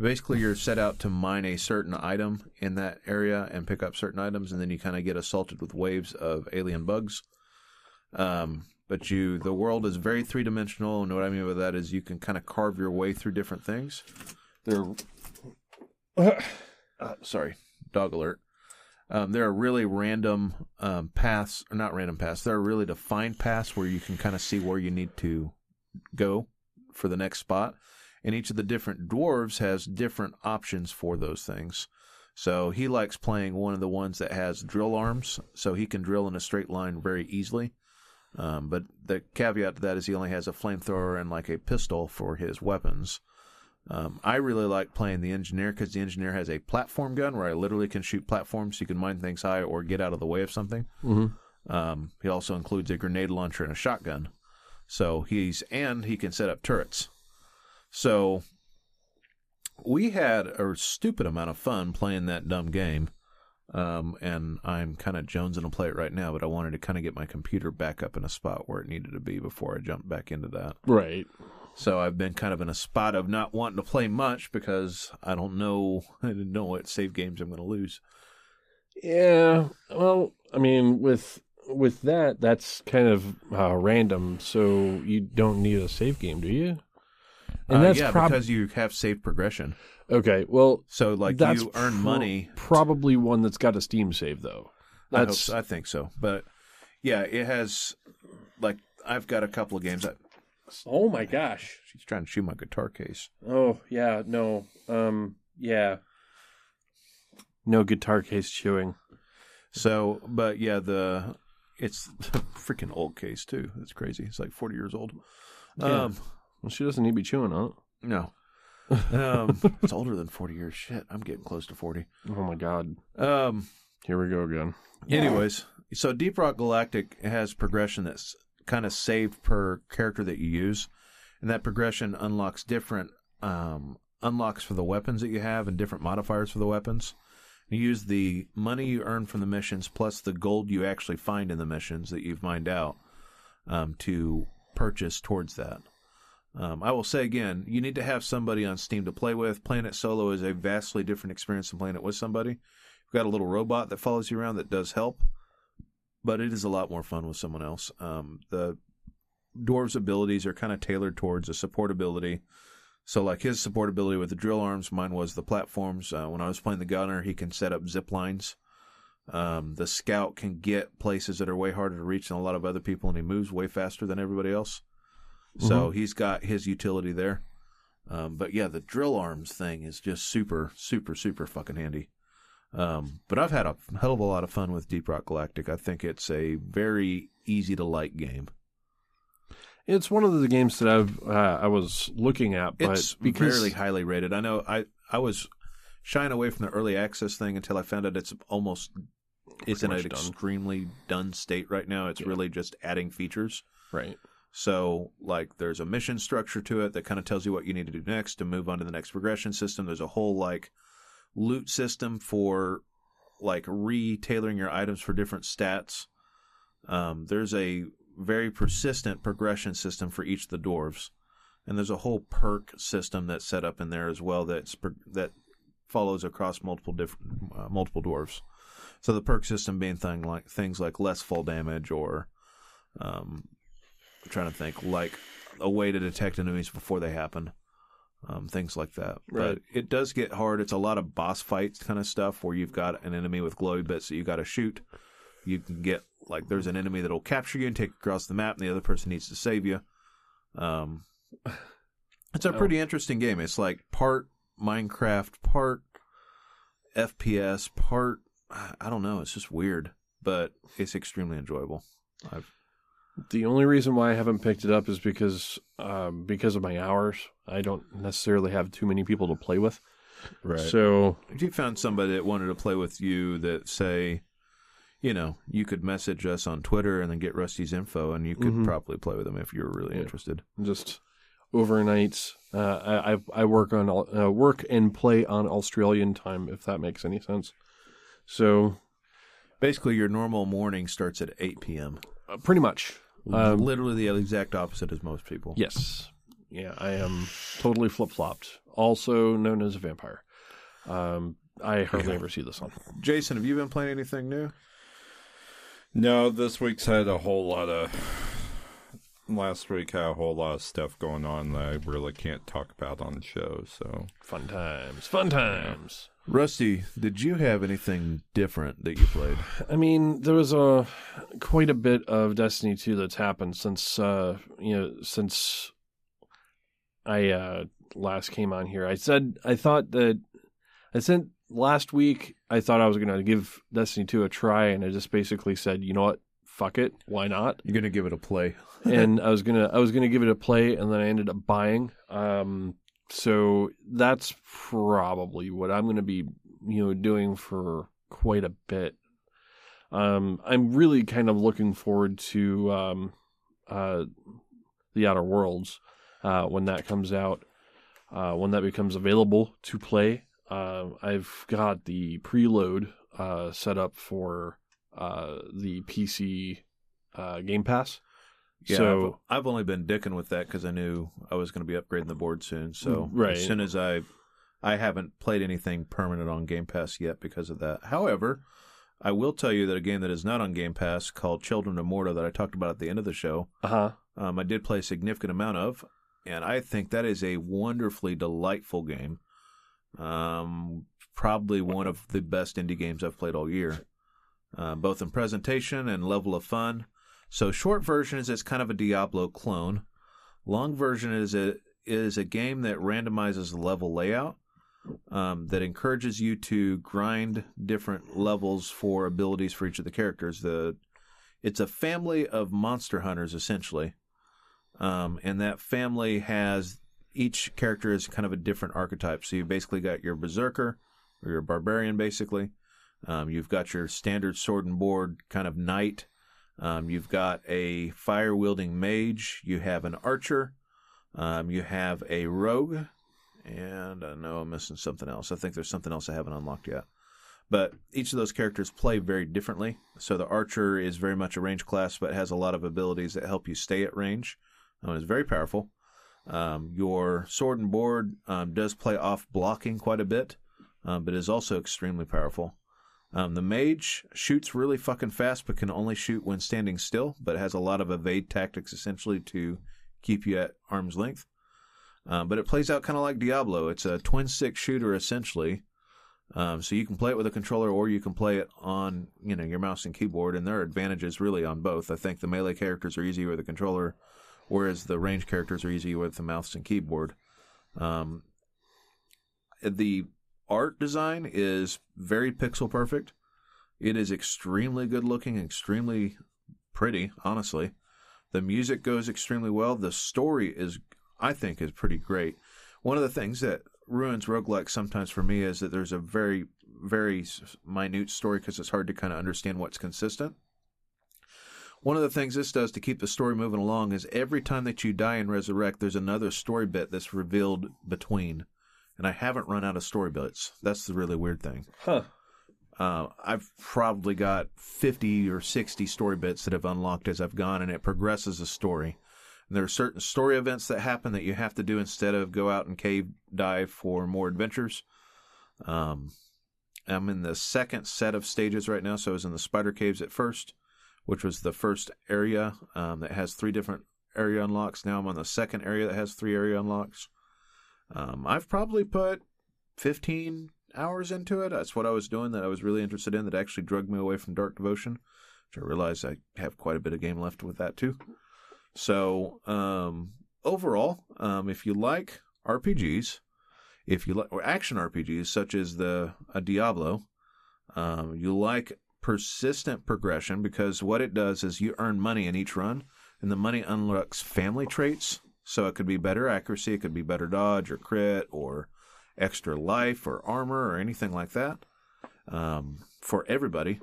Basically, you're set out to mine a certain item in that area and pick up certain items, and then you kind of get assaulted with waves of alien bugs. Um, but you, the world is very three dimensional, and what I mean by that is you can kind of carve your way through different things. There, uh, sorry, dog alert. Um, there are really random um, paths, or not random paths. There are really defined paths where you can kind of see where you need to go for the next spot, and each of the different dwarves has different options for those things. So he likes playing one of the ones that has drill arms, so he can drill in a straight line very easily. Um, but the caveat to that is he only has a flamethrower and like a pistol for his weapons. Um, I really like playing the engineer because the engineer has a platform gun where I literally can shoot platforms. So you can mine things high or get out of the way of something. Mm-hmm. Um, he also includes a grenade launcher and a shotgun. So he's and he can set up turrets. So we had a stupid amount of fun playing that dumb game. Um, and I'm kind of jonesing to play it right now, but I wanted to kind of get my computer back up in a spot where it needed to be before I jumped back into that. Right. So I've been kind of in a spot of not wanting to play much because I don't know I didn't know what save games I'm going to lose. Yeah. Well, I mean, with with that, that's kind of uh, random. So you don't need a save game, do you? And Uh, that's yeah, prob- because you have save progression. okay. Well, So like that's you earn pro- money. Probably one that's got a Steam save, though. I, That's so. I think so. But yeah, it has like I've got a couple of games that oh my gosh. she's trying to shoot my guitar case. Oh yeah, no, um, yeah. No guitar case chewing. So, but yeah, the it's a freaking old case too. It's crazy. It's like 40 years old. Yeah. Um, Well, she doesn't need to be chewing on it. no. Um, it's older than 40 years. Shit, I'm getting close to 40. Oh my god. Um, Here we go again. Anyways, so Deep Rock Galactic has progression that's kind of saved per character that you use, and that progression unlocks different um, unlocks for the weapons that you have and different modifiers for the weapons. You use the money you earn from the missions plus the gold you actually find in the missions that you've mined out um, to purchase towards that. Um, I will say again, you need to have somebody on Steam to play with. Playing it solo is a vastly different experience than playing it with somebody. You've got a little robot that follows you around that does help, but it is a lot more fun with someone else. Um, the dwarves' abilities are kind of tailored towards a support ability. So, like his support ability with the drill arms, mine was the platforms. Uh, when I was playing the gunner, he can set up zip lines. Um, the scout can get places that are way harder to reach than a lot of other people, and he moves way faster than everybody else. So he's got his utility there. Um, but yeah, the drill arms thing is just super, super, super fucking handy. Um, but I've had a hell of a lot of fun with Deep Rock Galactic. I think it's a very easy to like game. It's one of the games that I've uh, I was looking at, but It's because fairly highly rated. I know I I was shying away from the early access thing until I found out it's almost it's in an done. extremely done state right now. It's Yeah. really just adding features. right, So, like, there's a mission structure to it that kind of tells you what you need to do next to move on to the next progression system. There's a whole, like, loot system for, like, re tailoring your items for different stats. Um, there's a very persistent progression system for each of the dwarves. And there's a whole perk system that's set up in there as well that's that follows across multiple different uh, multiple dwarves. So the perk system being thing like things like less fall damage or um, I'm trying to think like a way to detect enemies before they happen, um, things like that. Right. But it does get hard. It's a lot of boss fights kind of stuff where you've got an enemy with glowy bits that you got to shoot. You can get like there's an enemy that'll capture you and take you across the map, and the other person needs to save you. Um, it's a Oh. pretty interesting game. It's like part Minecraft, part FPS, part I don't know. It's just weird, but it's extremely enjoyable. I've The only reason why I haven't picked it up is because um, because of my hours. I don't necessarily have too many people to play with. Right. So If you found somebody that wanted to play with you that say, you know, you could message us on Twitter and then get Rusty's info and you could Mhm. probably play with them if you were really Yeah. interested. just overnights. Uh, I, I I work on uh, work and play on Australian time, if that makes any sense. So Basically, your normal morning starts at 8 p.m. uh, pretty much, Um, Literally the exact opposite as most people. yes, yeah, I am totally flip flopped. Also known as a vampire. Um, I hardly ever see this one. Jason, have you been playing anything new? No, this week's had a whole lot of. Last week had a whole lot of stuff going on that I really can't talk about on the show. So Fun times, fun times. Rusty, did you have anything different that you played? I mean, there was a quite a bit of Destiny 2 that's happened since uh, you know since I uh, last came on here. I said I thought that I sent last week. I thought I was going to give Destiny 2 a try, and I just basically said, you know what, fuck it, why not? You're gonna give it a play. and I was gonna I was gonna give it a play, and then I ended up buying. Um, so that's probably what I'm gonna be you know doing for quite a bit. Um, I'm really kind of looking forward to um, uh, the Outer Worlds uh, when that comes out, uh, when that becomes available to play. Uh, I've got the preload uh, set up for uh, the PC uh, Game Pass. Yeah, so I've, I've only been dicking with that because I knew I was going to be upgrading the board soon. So Right. as soon as I, I haven't played anything permanent on Game Pass yet because of that. However, I will tell you that a game that is not on Game Pass called Children of Morta that I talked about at the end of the show, uh huh. um, I did play a significant amount of, and I think that is a wonderfully delightful game. Um, probably one of the best indie games I've played all year, uh, both in presentation and level of fun. So, short version is it's kind of a Diablo clone. Long version is a is a game that randomizes the level layout, um, that encourages you to grind different levels for abilities for each of the characters. The it's a family of monster hunters essentially, um, and that family has each character is kind of a different archetype. So you basically got your berserker or your barbarian, basically. Um, you've got your standard sword and board kind of knight. Um, you've got a fire wielding mage. You have an archer. Um, you have a rogue, and I know I'm missing something else. I think there's something else I haven't unlocked yet. But each of those characters play very differently. So the archer is very much a range class, but has a lot of abilities that help you stay at range. Um, it's very powerful. Um, your sword and board um, does play off blocking quite a bit, um, but is also extremely powerful. Um, the mage shoots really fucking fast, but can only shoot when standing still, but has a lot of evade tactics essentially to keep you at arm's length. Um, but it plays out kind of like Diablo. It's a twin stick shooter essentially. Um, so you can play it with a controller or you can play it on, you know, your mouse and keyboard, and there are advantages really on both. I think the melee characters are easier with the controller, whereas the range characters are easier with the mouse and keyboard. Um, the art design is very pixel perfect. It is extremely good looking, extremely pretty, honestly. The music goes extremely well. The story is, I think, is pretty great. One of the things that ruins roguelike sometimes for me is that there's a very, very minute story because it's hard to kind of understand what's consistent. One of the things this does to keep the story moving along is every time that you die and resurrect, there's another story bit that's revealed between. And I haven't run out of story bits. That's the really weird thing. Huh. Uh, I've probably got 50 or 60 story bits that have unlocked as I've gone, and it progresses the story. And there are certain story events that happen that you have to do instead of go out and cave dive for more adventures. Um, I'm in the second set of stages right now, so I was in the spider caves at first, which was the first area um, that has three different area unlocks. Now I'm on the second area that has three area unlocks. Um, I've probably put 15 hours into it. That's what I was doing that I was really interested in that actually drugged me away from Dark Devotion, which I realize I have quite a bit of game left with that too. So, um, overall, um, if you like RPGs, if you like or action RPGs such as the Diablo, um, you like persistent progression because what it does is you earn money in each run, and the money unlocks family traits. So it could be better accuracy, it could be better dodge or crit or extra life or armor or anything like that um, for everybody.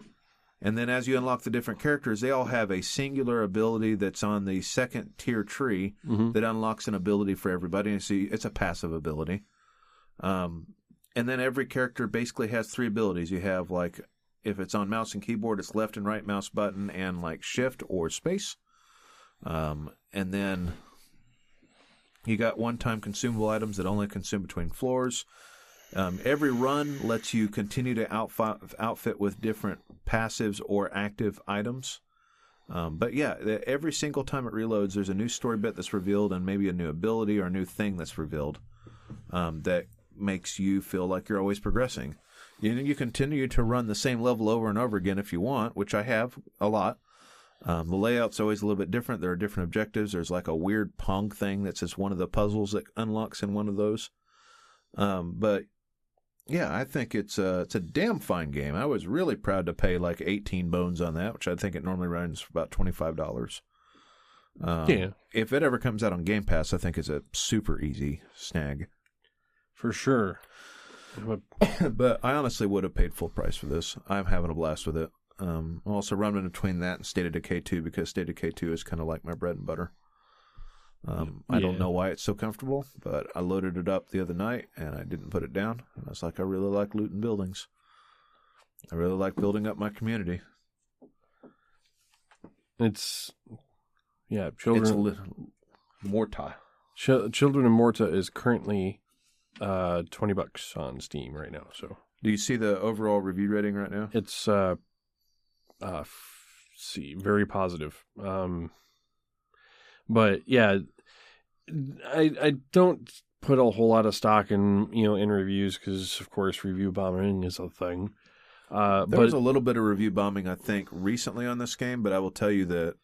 And then as you unlock the different characters, they all have a singular ability that's on the second tier tree Mhm. that unlocks an ability for everybody. And see, it's a passive ability. Um, and then every character basically has three abilities. You have like if it's on mouse and keyboard, it's left and right mouse button and like shift or space. Um, and then you got one-time consumable items that only consume between floors. Um, every run lets you continue to outfit, outfit with different passives or active items. Um, but yeah, every single time it reloads, there's a new story bit that's revealed and maybe a new ability or a new thing that's revealed um, that makes you feel like you're always progressing. You, know, you continue to run the same level over and over again if you want, which I have a lot. Um, the layout's always a little bit different. There are different objectives. There's like a weird Pong thing that's just one of the puzzles that unlocks in one of those. Um, but yeah, I think it's a it's a damn fine game. I was really proud to pay like 18 bones on that, which I think it normally runs for about twenty five dollars. Um, Yeah. If it ever comes out on Game Pass, I think it's a super easy snag. For sure. But I honestly would have paid full price for this. I'm having a blast with it. Um, I'm also running between that and State of Decay 2 because State of Decay 2 is kind of like my bread and butter. Um, I don't know why it's so comfortable, but I loaded it up the other night and I didn't put it down. And I was like, I really like looting buildings. I really like building up my community. it's yeah, It's children li- Morta. Ch- Children of Morta is currently uh 20 bucks on Steam right now. So Do you see the overall review rating right now? it's uh uh see very positive um but yeah i i don't put a whole lot of stock in you know in reviews because of course review bombing is a thing uh There but was a little bit of review bombing, I think, recently on this game, but I will tell you that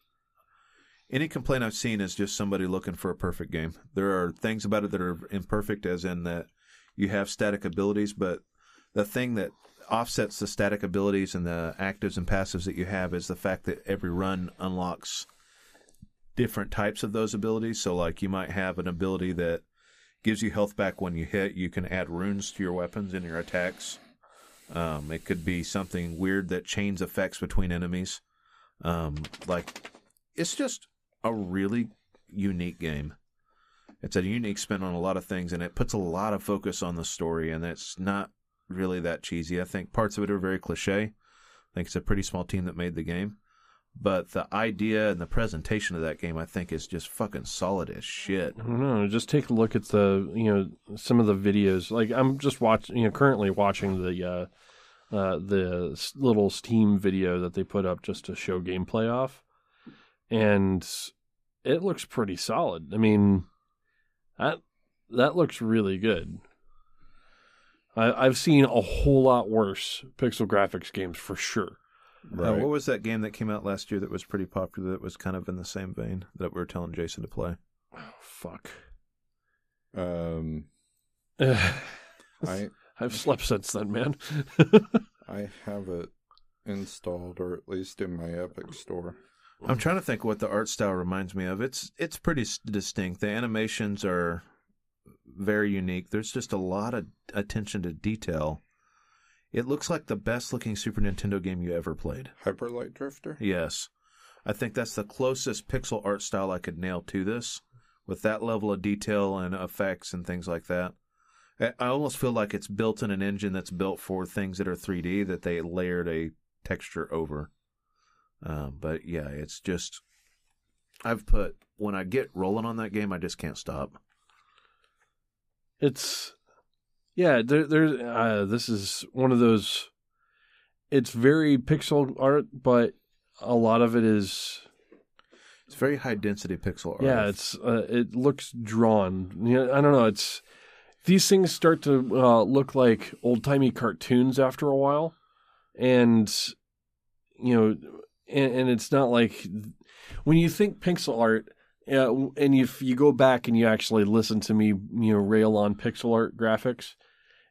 any complaint I've seen is just somebody looking for a perfect game. There are things about it that are imperfect, as in that you have static abilities, but the thing that offsets the static abilities and the actives and passives that you have is the fact that every run unlocks different types of those abilities. So, like, you might have an ability that gives you health back when you hit. You can add runes to your weapons and your attacks. Um, it could be something weird that chains effects between enemies. Um, like, it's just a really unique game. It's a unique spin on a lot of things, and it puts a lot of focus on the story, and it's not really that cheesy. I think parts of it are very cliche. I think it's a pretty small team that made the game. But the idea and the presentation of that game, I think, is just fucking solid as shit. I don't know. Just take a look at the you know some of the videos. Like I'm just watching, you know, currently watching the uh, uh, the little Steam video that they put up just to show gameplay off, and it looks pretty solid. I mean, that that looks really good. I, I've seen a whole lot worse pixel graphics games for sure. Uh, what was that game that came out last year that was pretty popular that was kind of in the same vein that we were telling Jason to play? Oh, fuck. Um, I've slept since then, man. I have it installed, or at least in my Epic store. I'm trying to think what the art style reminds me of. It's it's pretty distinct. The animations are very unique. There's just a lot of attention to detail. It looks like the best looking Super Nintendo game you ever played. Hyper Light Drifter. Yes. I think that's the closest pixel art style I could nail to this with that level of detail and effects and things like that. I I almost feel like it's built in an engine that's built for things that are 3D that they layered a texture over. Um, but yeah, it's just I've put when I get rolling on that game, I just can't stop. It's yeah there there's uh this is one of those it's very pixel art but a lot of it is It's very high density pixel art. yeah it's uh, it looks drawn you know, i don't know it's these things start to uh, look like old-timey cartoons after a while and you know and, and it's not like when you think pixel art yeah, and if you go back and you actually listen to me, you know, rail on pixel art graphics,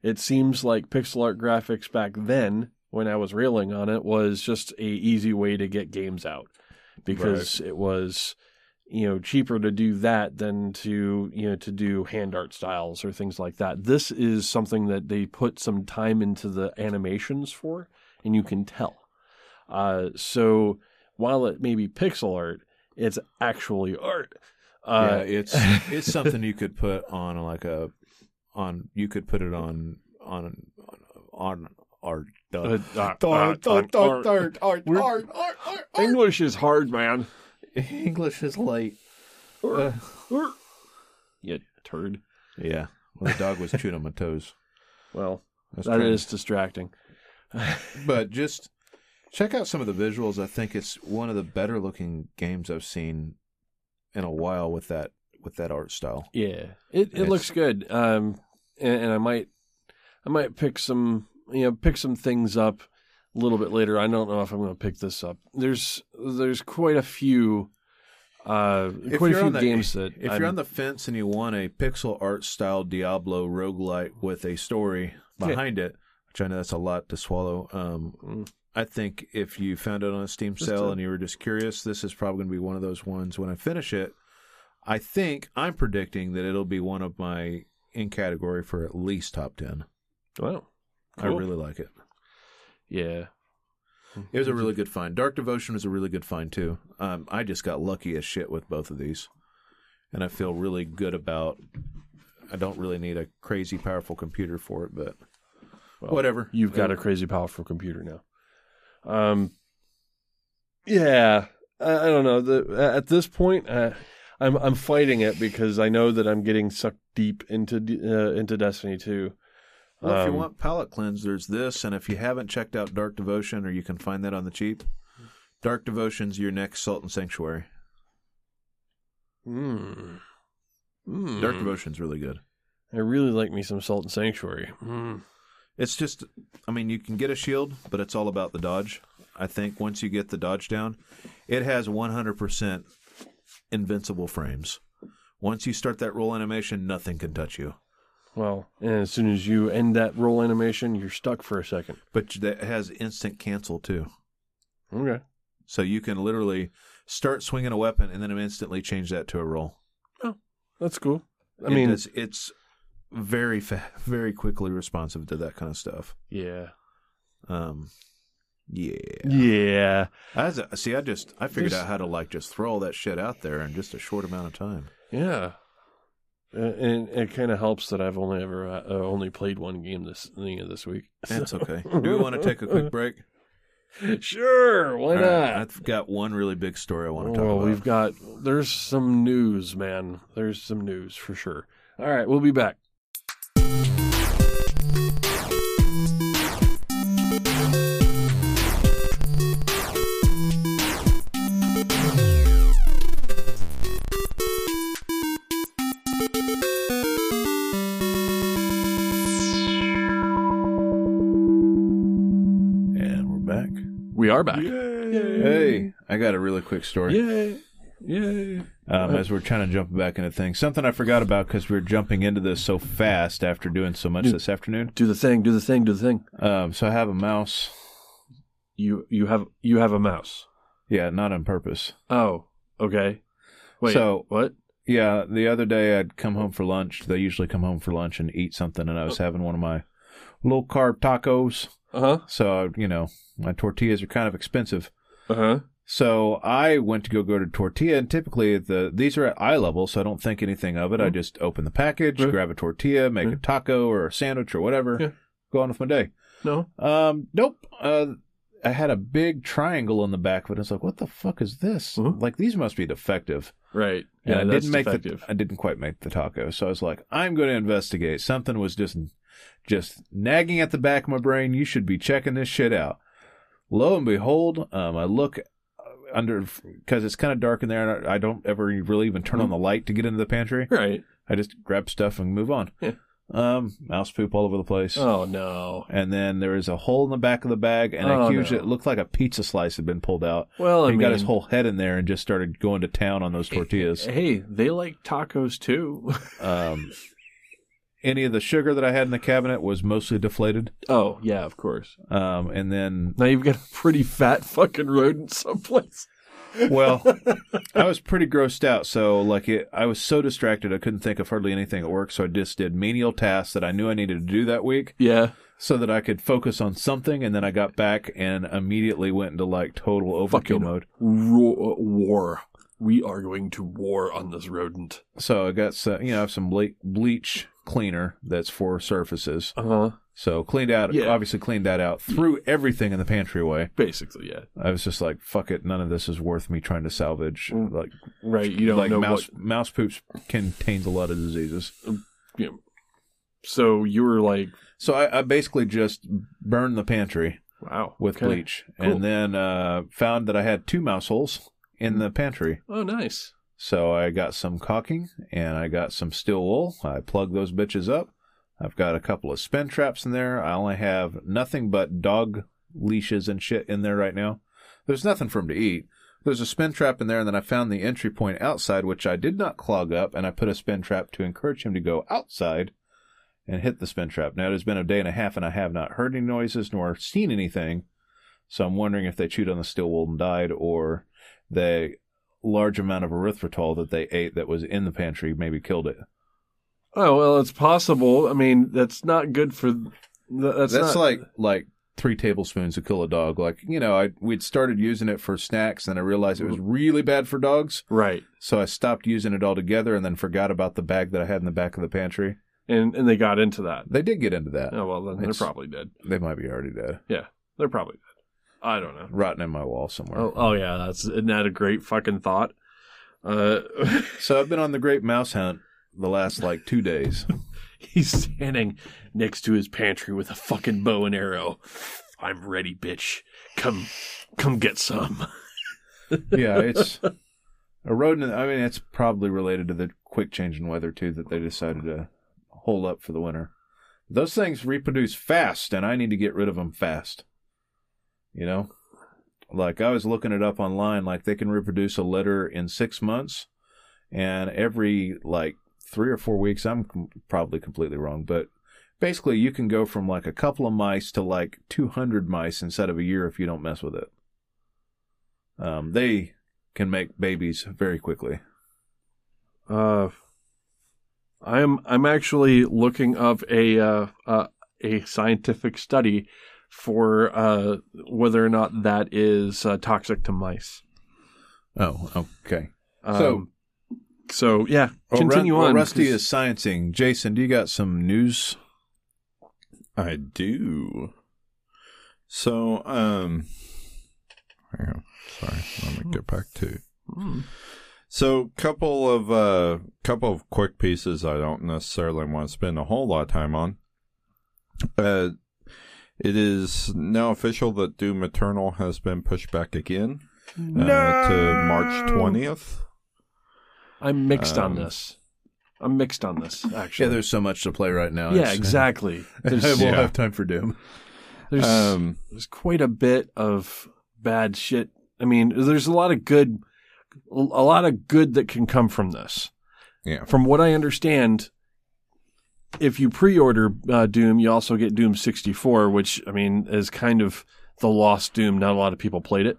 it seems like pixel art graphics back then, when I was railing on it, was just a easy way to get games out because it was, you know, cheaper to do that than to you know to do hand art styles or things like that. This is something that they put some time into the animations for, and you can tell. Uh, so while it may be pixel art, it's actually art. yeah, Uh, it's it's something you could put on like a on you could put it on on on, on art. uh, duh. uh, uh, art. art, We're- English is hard, man. English is late. You turd. Yeah, well, the dog was chewing on my toes. Well, That's that trying- is distracting. But just check out some of the visuals. I think it's one of the better looking games I've seen in a while with that with that art style. Yeah, it it looks good. Um, and, and I might I might pick some you know pick some things up a little bit later. I don't know if I'm going to pick this up. There's there's quite a few uh, quite a few the- games that If I'm- you're on the fence and you want a pixel art style Diablo roguelite with a story Yeah. behind it, which I know that's a lot to swallow, um, Mm. I think if you found it on a Steam Just sale a- and you were just curious, this is probably going to be one of those ones. When I finish it, I think I'm predicting that it'll be one of my in category for at least top ten. wow, I really like it. yeah, It was a really good find. Dark Devotion was a really good find too. Um, I just got lucky as shit with both of these, and I feel really good about. I don't really need a crazy powerful computer for it, but Well, whatever. You've got a crazy powerful computer now. Um, yeah, I, I don't know. The, at this point, uh, I'm I'm fighting it because I know that I'm getting sucked deep into uh, into Destiny 2. Well, if you Um, want palette cleanse, there's this, and if you haven't checked out Dark Devotion, or you can find that on the cheap, Dark Devotion's your next Salt and Sanctuary. Mm. Mm. Dark Devotion's really good. I really like me some Salt and Sanctuary. Mm. It's just, I mean, you can get a shield, but it's all about the dodge. I think once you get the dodge down, it has 100% invincible frames. Once you start that roll animation, nothing can touch you. Well, and as soon as you end that roll animation, you're stuck for a second. But that has instant cancel too. Okay. So you can literally start swinging a weapon and then instantly change that to a roll. Oh, that's cool. I It mean, does- it's very fa- very quickly responsive to that kind of stuff. yeah. Um, yeah. Yeah. As a, see, I just I figured There's- out how to like just throw all that shit out there in just a short amount of time. Yeah. And it kind of helps that I've only ever uh, uh, only played one game this uh, this week. That's okay. Do we want to take a quick break? Sure, why not? I've got one really big story I want to talk well, about. we've got there's some news, man. There's some news for sure. All right, we'll be back. Are back. Hey, I got a really quick story. Yay! Yay! Um, as we're trying to jump back into things, something I forgot about because we are jumping into this so fast after doing so much this afternoon. Do the thing. Do the thing. Do the thing. Um, so I have a mouse. You you have you have a mouse. Yeah, not on purpose. Oh, okay. Wait. So- what? Yeah, the other day I'd come home for lunch. They usually come home for lunch and eat something, and I was having one of my low carb tacos. Uh huh. So you know, my tortillas are kind of expensive. Uh huh. So I went to go go to tortilla, and typically the these are at eye level, so I don't think anything of it. I Mhm. just open the package, grab a tortilla, make a taco or a sandwich or whatever, Yeah. go on with my day. No. Um, nope. Uh, I had a big triangle on the back of it. I was like, "What the fuck is this? Mhm. Like these must be defective." Right. And Yeah, I that's didn't make defective. the I didn't quite make the taco, so I was like, "I'm going to investigate." Something was just just nagging at the back of my brain. You should be checking this shit out. Lo and behold, um, I look under because it's kind of dark in there, and I I don't ever really even turn on the light to get into the pantry. Right. I just grab stuff and move on. Yeah. Um, mouse poop all over the place. Oh no. And then there was a hole in the back of the bag, and Oh, a huge. no. It looked like a pizza slice had been pulled out. Well, I he mean, got his whole head in there and just started going to town on those tortillas. Hey, they like tacos too. Um, any of the sugar that I had in the cabinet was mostly deflated. oh yeah, of course. Um, and then, Now you've got a pretty fat fucking rodent someplace. well, I was pretty grossed out. So, like, it, I was so distracted, I couldn't think of hardly anything at work. So I just did menial tasks that I knew I needed to do that week. Yeah. so that I could focus on something. And then I got back and immediately went into like total overkill Fucking mode. Ro- war. We are going to war on this rodent. So I got some, you know, I have some ble- bleach cleaner that's for surfaces. Uh huh. So cleaned out, Yeah. obviously cleaned that out, threw everything in the pantry away. Basically, yeah. I was just like, fuck it, none of this is worth me trying to salvage. Mm. Like, Right. You don't like know mouse what. mouse poops contains a lot of diseases. You know. So you were like, So I, I basically just burned the pantry wow, with okay. bleach, Cool. and then uh, found that I had two mouse holes in the pantry. Oh, nice. So I got some caulking and I got some steel wool. I plugged those bitches up. I've got a couple of spin traps in there. I only have nothing but dog leashes and shit in there right now. There's nothing for him to eat. There's a spin trap in there, and then I found the entry point outside, which I did not clog up, and I put a spin trap to encourage him to go outside and hit the spin trap. Now, it has been a day and a half, and I have not heard any noises nor seen anything. So I'm wondering if they chewed on the steel wool and died, or the large amount of erythritol that they ate that was in the pantry maybe killed it. Oh well, it's possible. I mean, that's not good for. That's, That's not, like like three tablespoons to kill a dog. Like you know, I we'd started using it for snacks, and I realized it was really bad for dogs, right. so I stopped using it altogether, and then forgot about the bag that I had in the back of the pantry. And and they got into that. They did get into that. Oh well, then It's- they're probably dead. They might be already dead, Yeah, They're probably dead. I don't know. rotting in my wall somewhere. Oh, oh yeah, that's isn't that a great fucking thought? Uh, So I've been on the great mouse hunt the last like two days. he's standing next to his pantry with a fucking bow and arrow. I'm ready, bitch. Come, come get some. yeah, it's a rodent. I mean, it's probably related to the quick change in weather too that they decided to hold up for the winter. Those things reproduce fast, and I need to get rid of them fast. You know, like I was looking it up online. Like they can reproduce a litter in six months, and every like three or four weeks. I'm com- probably completely wrong, but basically you can go from like a couple of mice to like 200 mice instead of a year if you don't mess with it. Um, they can make babies very quickly. Uh, I'm I'm actually looking up a uh, uh, a scientific study for uh, whether or not that is uh, toxic to mice. Oh, okay. Um, So- so yeah, Well, continue Ru- well, on. Rusty 'cause- is sciencing. Jason, do you got some news? I do. So, um, hang on. sorry, let me get back to. Hmm. So, couple of uh, couple of quick pieces. I don't necessarily want to spend a whole lot of time on. Uh, it is now official that Doom Eternal has been pushed back again uh, to March twentieth. I'm mixed on Um, this. I'm mixed on this actually. Yeah, there's so much to play right now. yeah, It's- exactly. I won't Yeah. have time for Doom. there's, Um, there's quite a bit of bad shit. I mean, there's a lot of good, a lot of good that can come from this. yeah, From what I understand, if you pre-order uh, Doom, you also get Doom 64, which I mean is kind of the lost Doom. Not a lot of people played it.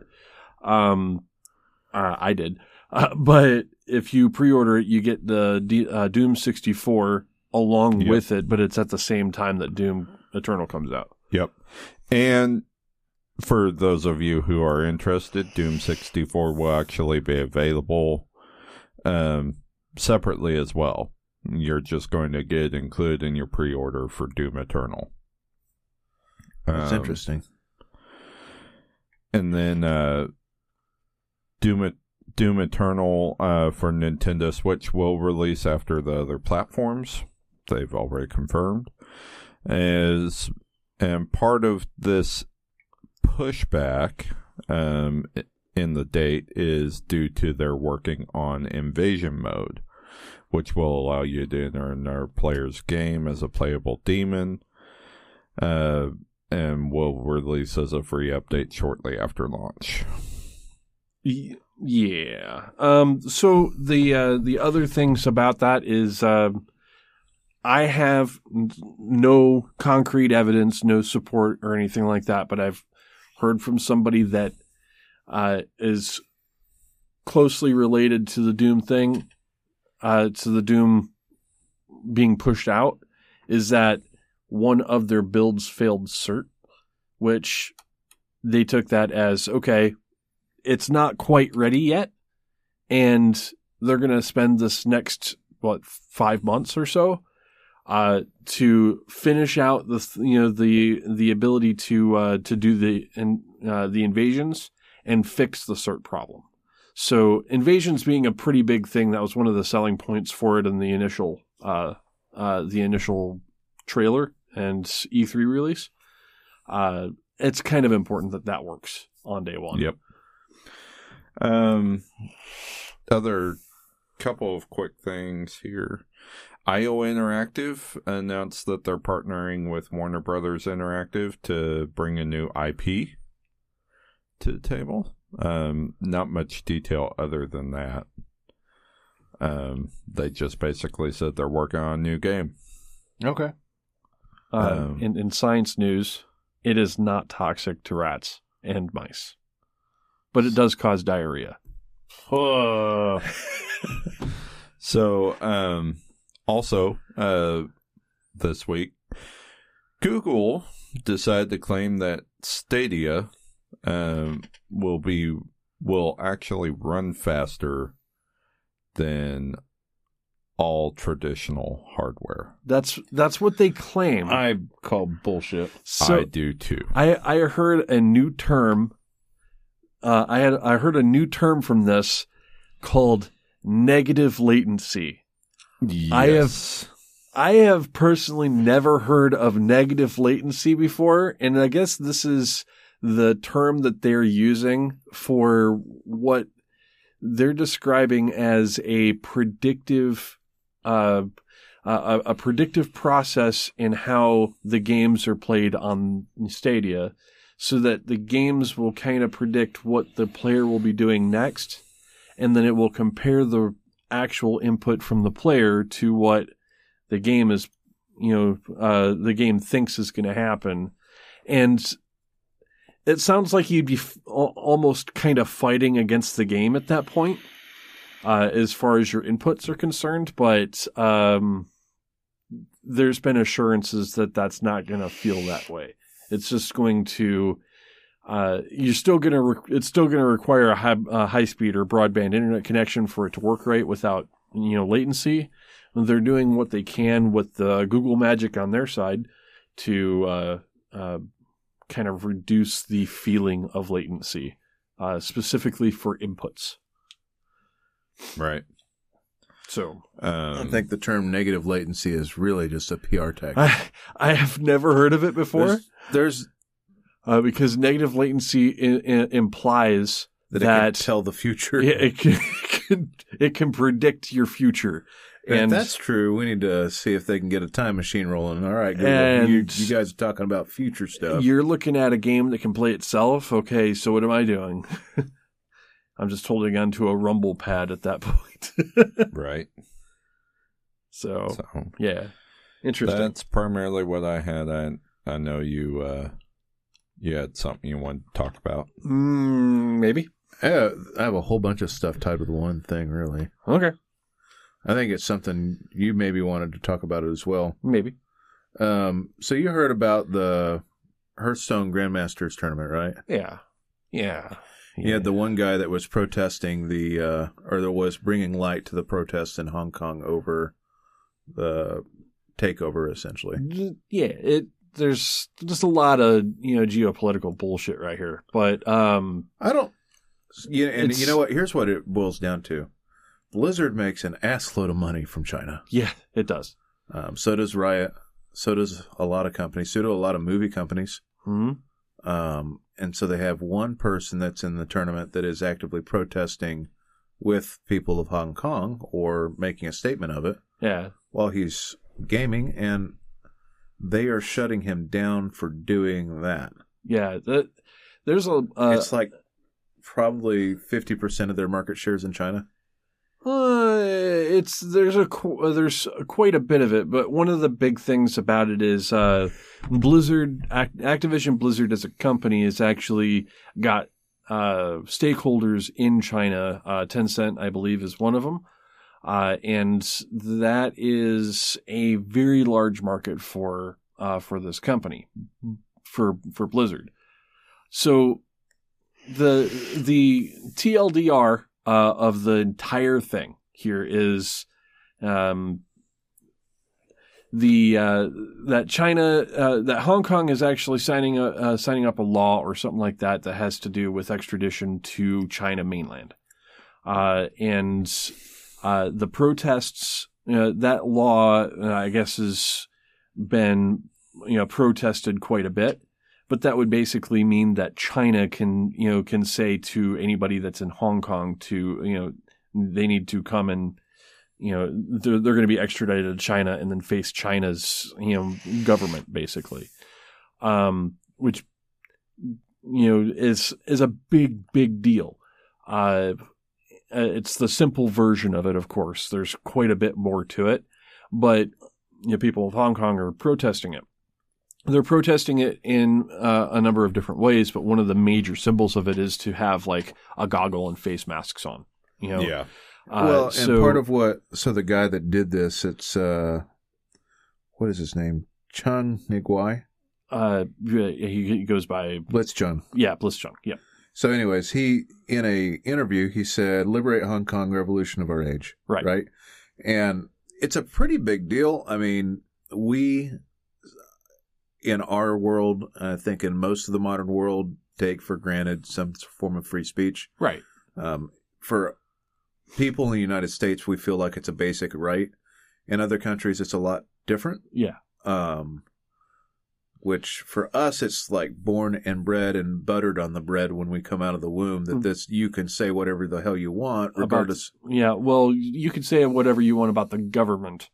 Um, uh, I did, uh, but if you pre-order it, you get the D- uh, Doom 64 along Yep. with it, but it's at the same time that Doom Eternal comes out. Yep. And for those of you who are interested, Doom 64 will actually be available um, separately as well. You're just going to get included in your pre order for Doom Eternal. That's Um, interesting. And then uh, Doom, Doom Eternal uh, for Nintendo Switch will release after the other platforms. They've already confirmed. As and part of this pushback um, in the date is due to their working on invasion mode, which will allow you to enter another player's game as a playable demon. Uh, and will release as a free update shortly after launch. Yeah. Um. So the uh, the other things about that is, um, I have no concrete evidence, no support or anything like that, but I've heard from somebody that uh, is closely related to the Doom thing, uh, to the Doom being pushed out, is that one of their builds failed cert, which they took that as okay, it's not quite ready yet, and they're going to spend this next what five months or so uh, to finish out the th- you know the the ability to uh, to do the in, uh, the invasions and fix the cert problem. So invasions being a pretty big thing, that was one of the selling points for it in the initial uh, uh, the initial trailer and E3 release. Uh, it's kind of important that that works on day one. Yep. Um, other couple of quick things here. IO Interactive announced that they're partnering with Warner Brothers Interactive to bring a new IP to the table. Um, not much detail other than that. Um, they just basically said they're working on a new game. Okay. Uh, Um, in, in science news, it is not toxic to rats and mice, but it does cause diarrhea. Oh. So, um, also, uh, this week, Google decided to claim that Stadia, um, will be, will actually run faster than all traditional hardware. That's that's what they claim. I call bullshit. so I do too. I I heard a new term. Uh, I had I heard a new term from this called negative latency. I have- Yes. I have personally never heard of negative latency before, and I guess this is the term that they're using for what they're describing as a predictive, uh, a, a predictive process in how the games are played on Stadia, so that the games will kind of predict what the player will be doing next, and then it will compare the actual input from the player to what the game is, you know, uh, the game thinks is going to happen. And it sounds like you'd be f- almost kind of fighting against the game at that point, uh, as far as your inputs are concerned. But um, there's been assurances that that's not going to feel that way. It's just going to. Uh, you're still gonna. Re- it's still gonna require a high, uh, high speed or broadband internet connection for it to work right without you know latency. They're doing what they can with the Google Magic on their side to uh, uh, kind of reduce the feeling of latency, uh, specifically for inputs. right. So Um, I think the term negative latency is really just a PR tactic. I I have never heard of it before There's, there's uh, because negative latency I- I- implies that, that it can tell the future. it, it can, it can it can predict your future. If And that's true, we need to see if they can get a time machine rolling. All right, Google, you, you guys are talking about future stuff. You're looking at a game that can play itself. Okay, so what am I doing? I'm just holding onto a rumble pad at that point. right. so, So yeah, interesting. that's primarily what I had. I I know you uh you had something you wanted to talk about. Mm, maybe. I have a whole bunch of stuff tied with one thing, really. Okay, I think it's something you maybe wanted to talk about it as well. maybe. Um, so you heard about the Hearthstone Grandmasters tournament, right? Yeah, yeah. You had the one guy that was protesting the, uh, or that was bringing light to the protests in Hong Kong over the takeover, essentially. Yeah. It there's just a lot of you know geopolitical bullshit right here, but um, I don't. Yeah, and you know what? Here's what it boils down to: Blizzard makes an assload of money from China. yeah, it does. Um, so does Riot. So does a lot of companies. So do a lot of movie companies. Hmm. Um, and so they have one person that's in the tournament that is actively protesting with people of Hong Kong or making a statement of it Yeah, while he's gaming, and they are shutting him down for doing that. yeah. That there's a uh, it's like probably 50% of their market shares in China. Uh, it's there's a uh, there's quite a bit of it, but one of the big things about it is uh, Blizzard, Act- Activision Blizzard as a company has actually got uh, stakeholders in China. Uh, Tencent, I believe, is one of them, uh, and that is a very large market for uh, for this company for for Blizzard. So the the TLDR uh, of the entire thing here is um, the uh, that China uh, that Hong Kong is actually signing a, uh, signing up a law or something like that that has to do with extradition to China mainland, uh, and uh, the protests that law I guess has been you know protested quite a bit but that would basically mean that China can, you know, can say to anybody that's in Hong Kong to, you know, they need to come and you know they're, they're going to be extradited to China and then face China's you know government basically, um, which you know is is a big big deal. Uh, it's the simple version of it, of course. There's quite a bit more to it, but you know, people of Hong Kong are protesting it. They're protesting it in uh, a number of different ways, but one of the major symbols of it is to have like a goggle and face masks on. You know, Yeah. Uh, well, and part of what so the guy that did this, it's uh, what is his name? Chung Niguai, uh, he, he goes by Blitz Chung. yeah, Blitz Chung. Yeah, So, anyways, he in a interview he said, "Liberate Hong Kong, revolution of our age." Right. right, and it's a pretty big deal. I mean, we in our world, I think in most of the modern world, take for granted some form of free speech. right. Um, for people in the United States, we feel like it's a basic right. In other countries, it's a lot different. Yeah, Um, which for us, it's like born and bred and buttered on the bread when we come out of the womb. That Mm. this you can say whatever the hell you want, About- regardless. yeah. Well, you can say whatever you want about the government,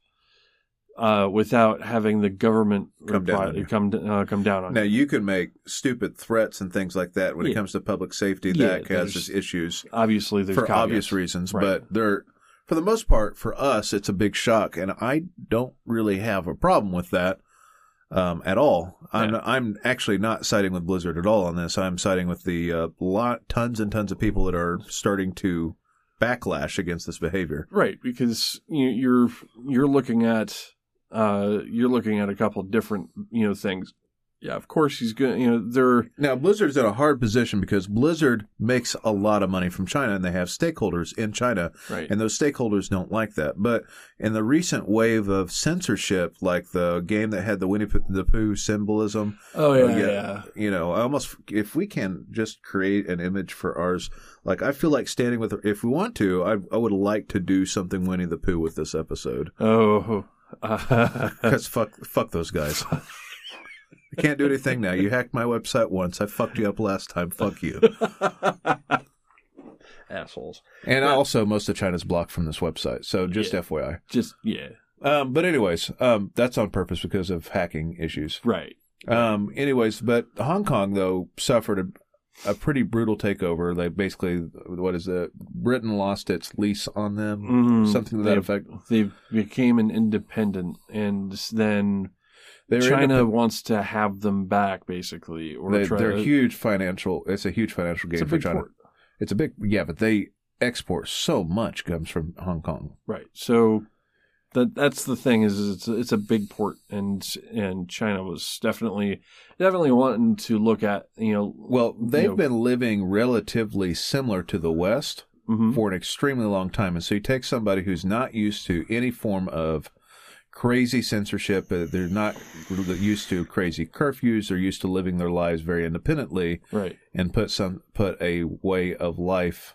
uh, without having the government Come down reply- on you. come uh, come down on now you. can make stupid threats and things like that when it comes to public safety. Yeah, that causes issues Obviously, there's for caveats. obvious reasons, Right. but they're for the most part for us it's a big shock, and I don't really have a problem with that um, at all. I'm Yeah. I'm actually not siding with Blizzard at all on this. I'm siding with the uh, lot tons and tons of people that are starting to backlash against this behavior. Right, because you, you're you're looking at uh, you're looking at a couple different you know things. Yeah, of course he's going. You know, they're Now Blizzard's in a hard position because Blizzard makes a lot of money from China, and they have stakeholders in China right. and those stakeholders don't like that. But in the recent wave of censorship, like the game that had the Winnie the Pooh symbolism, oh yeah, uh, yeah, yeah. you know, I almost if we can just create an image for ours, like I feel like standing with, if we want to, I, I would like to do something Winnie the Pooh with this episode Oh, because fuck, fuck those guys. I can't do anything now. You hacked my website once. I fucked you up last time. Fuck you. assholes. And also, most of China's blocked from this website. So just Yeah. FYI. Just yeah, Um, but anyways, um, that's on purpose because of hacking issues. right. Um, anyways, but Hong Kong though suffered a, pretty brutal takeover. They basically, what is it? Britain lost its lease on them, Mhm. something to that They- effect. They became an independent, and then They China wants to have them back, basically, or they, to, huge financial. It's a huge financial gain for China. port. It's a big, yeah, but they export so much comes from Hong Kong. Right. So that that's the thing is, is it's it's a big port and and China was definitely definitely wanting to look at you know Well, they've know- been living relatively similar to the West. mhm. for an extremely long time. And so you take somebody who's not used to any form of crazy censorship, uh, they're not used to crazy curfews, they're used to living their lives very independently, right and put some put a way of life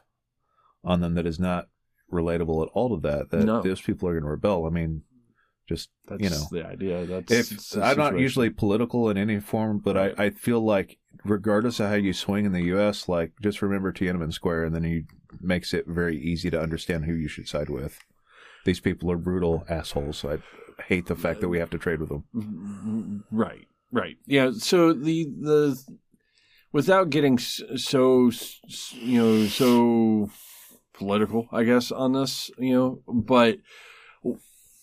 on them that is not relatable at all to that. That No. those people are going to rebel. I mean, just that's you know, the idea that's if it's I'm not usually political in any form, but Right. I, I feel like regardless of how you swing in the U.S., like just remember Tiananmen Square, and then he makes it very easy to understand who you should side with. These people are brutal assholes. I hate the fact that we have to trade with them. Mm, right right yeah so the the without getting so you know so political i guess on this you know but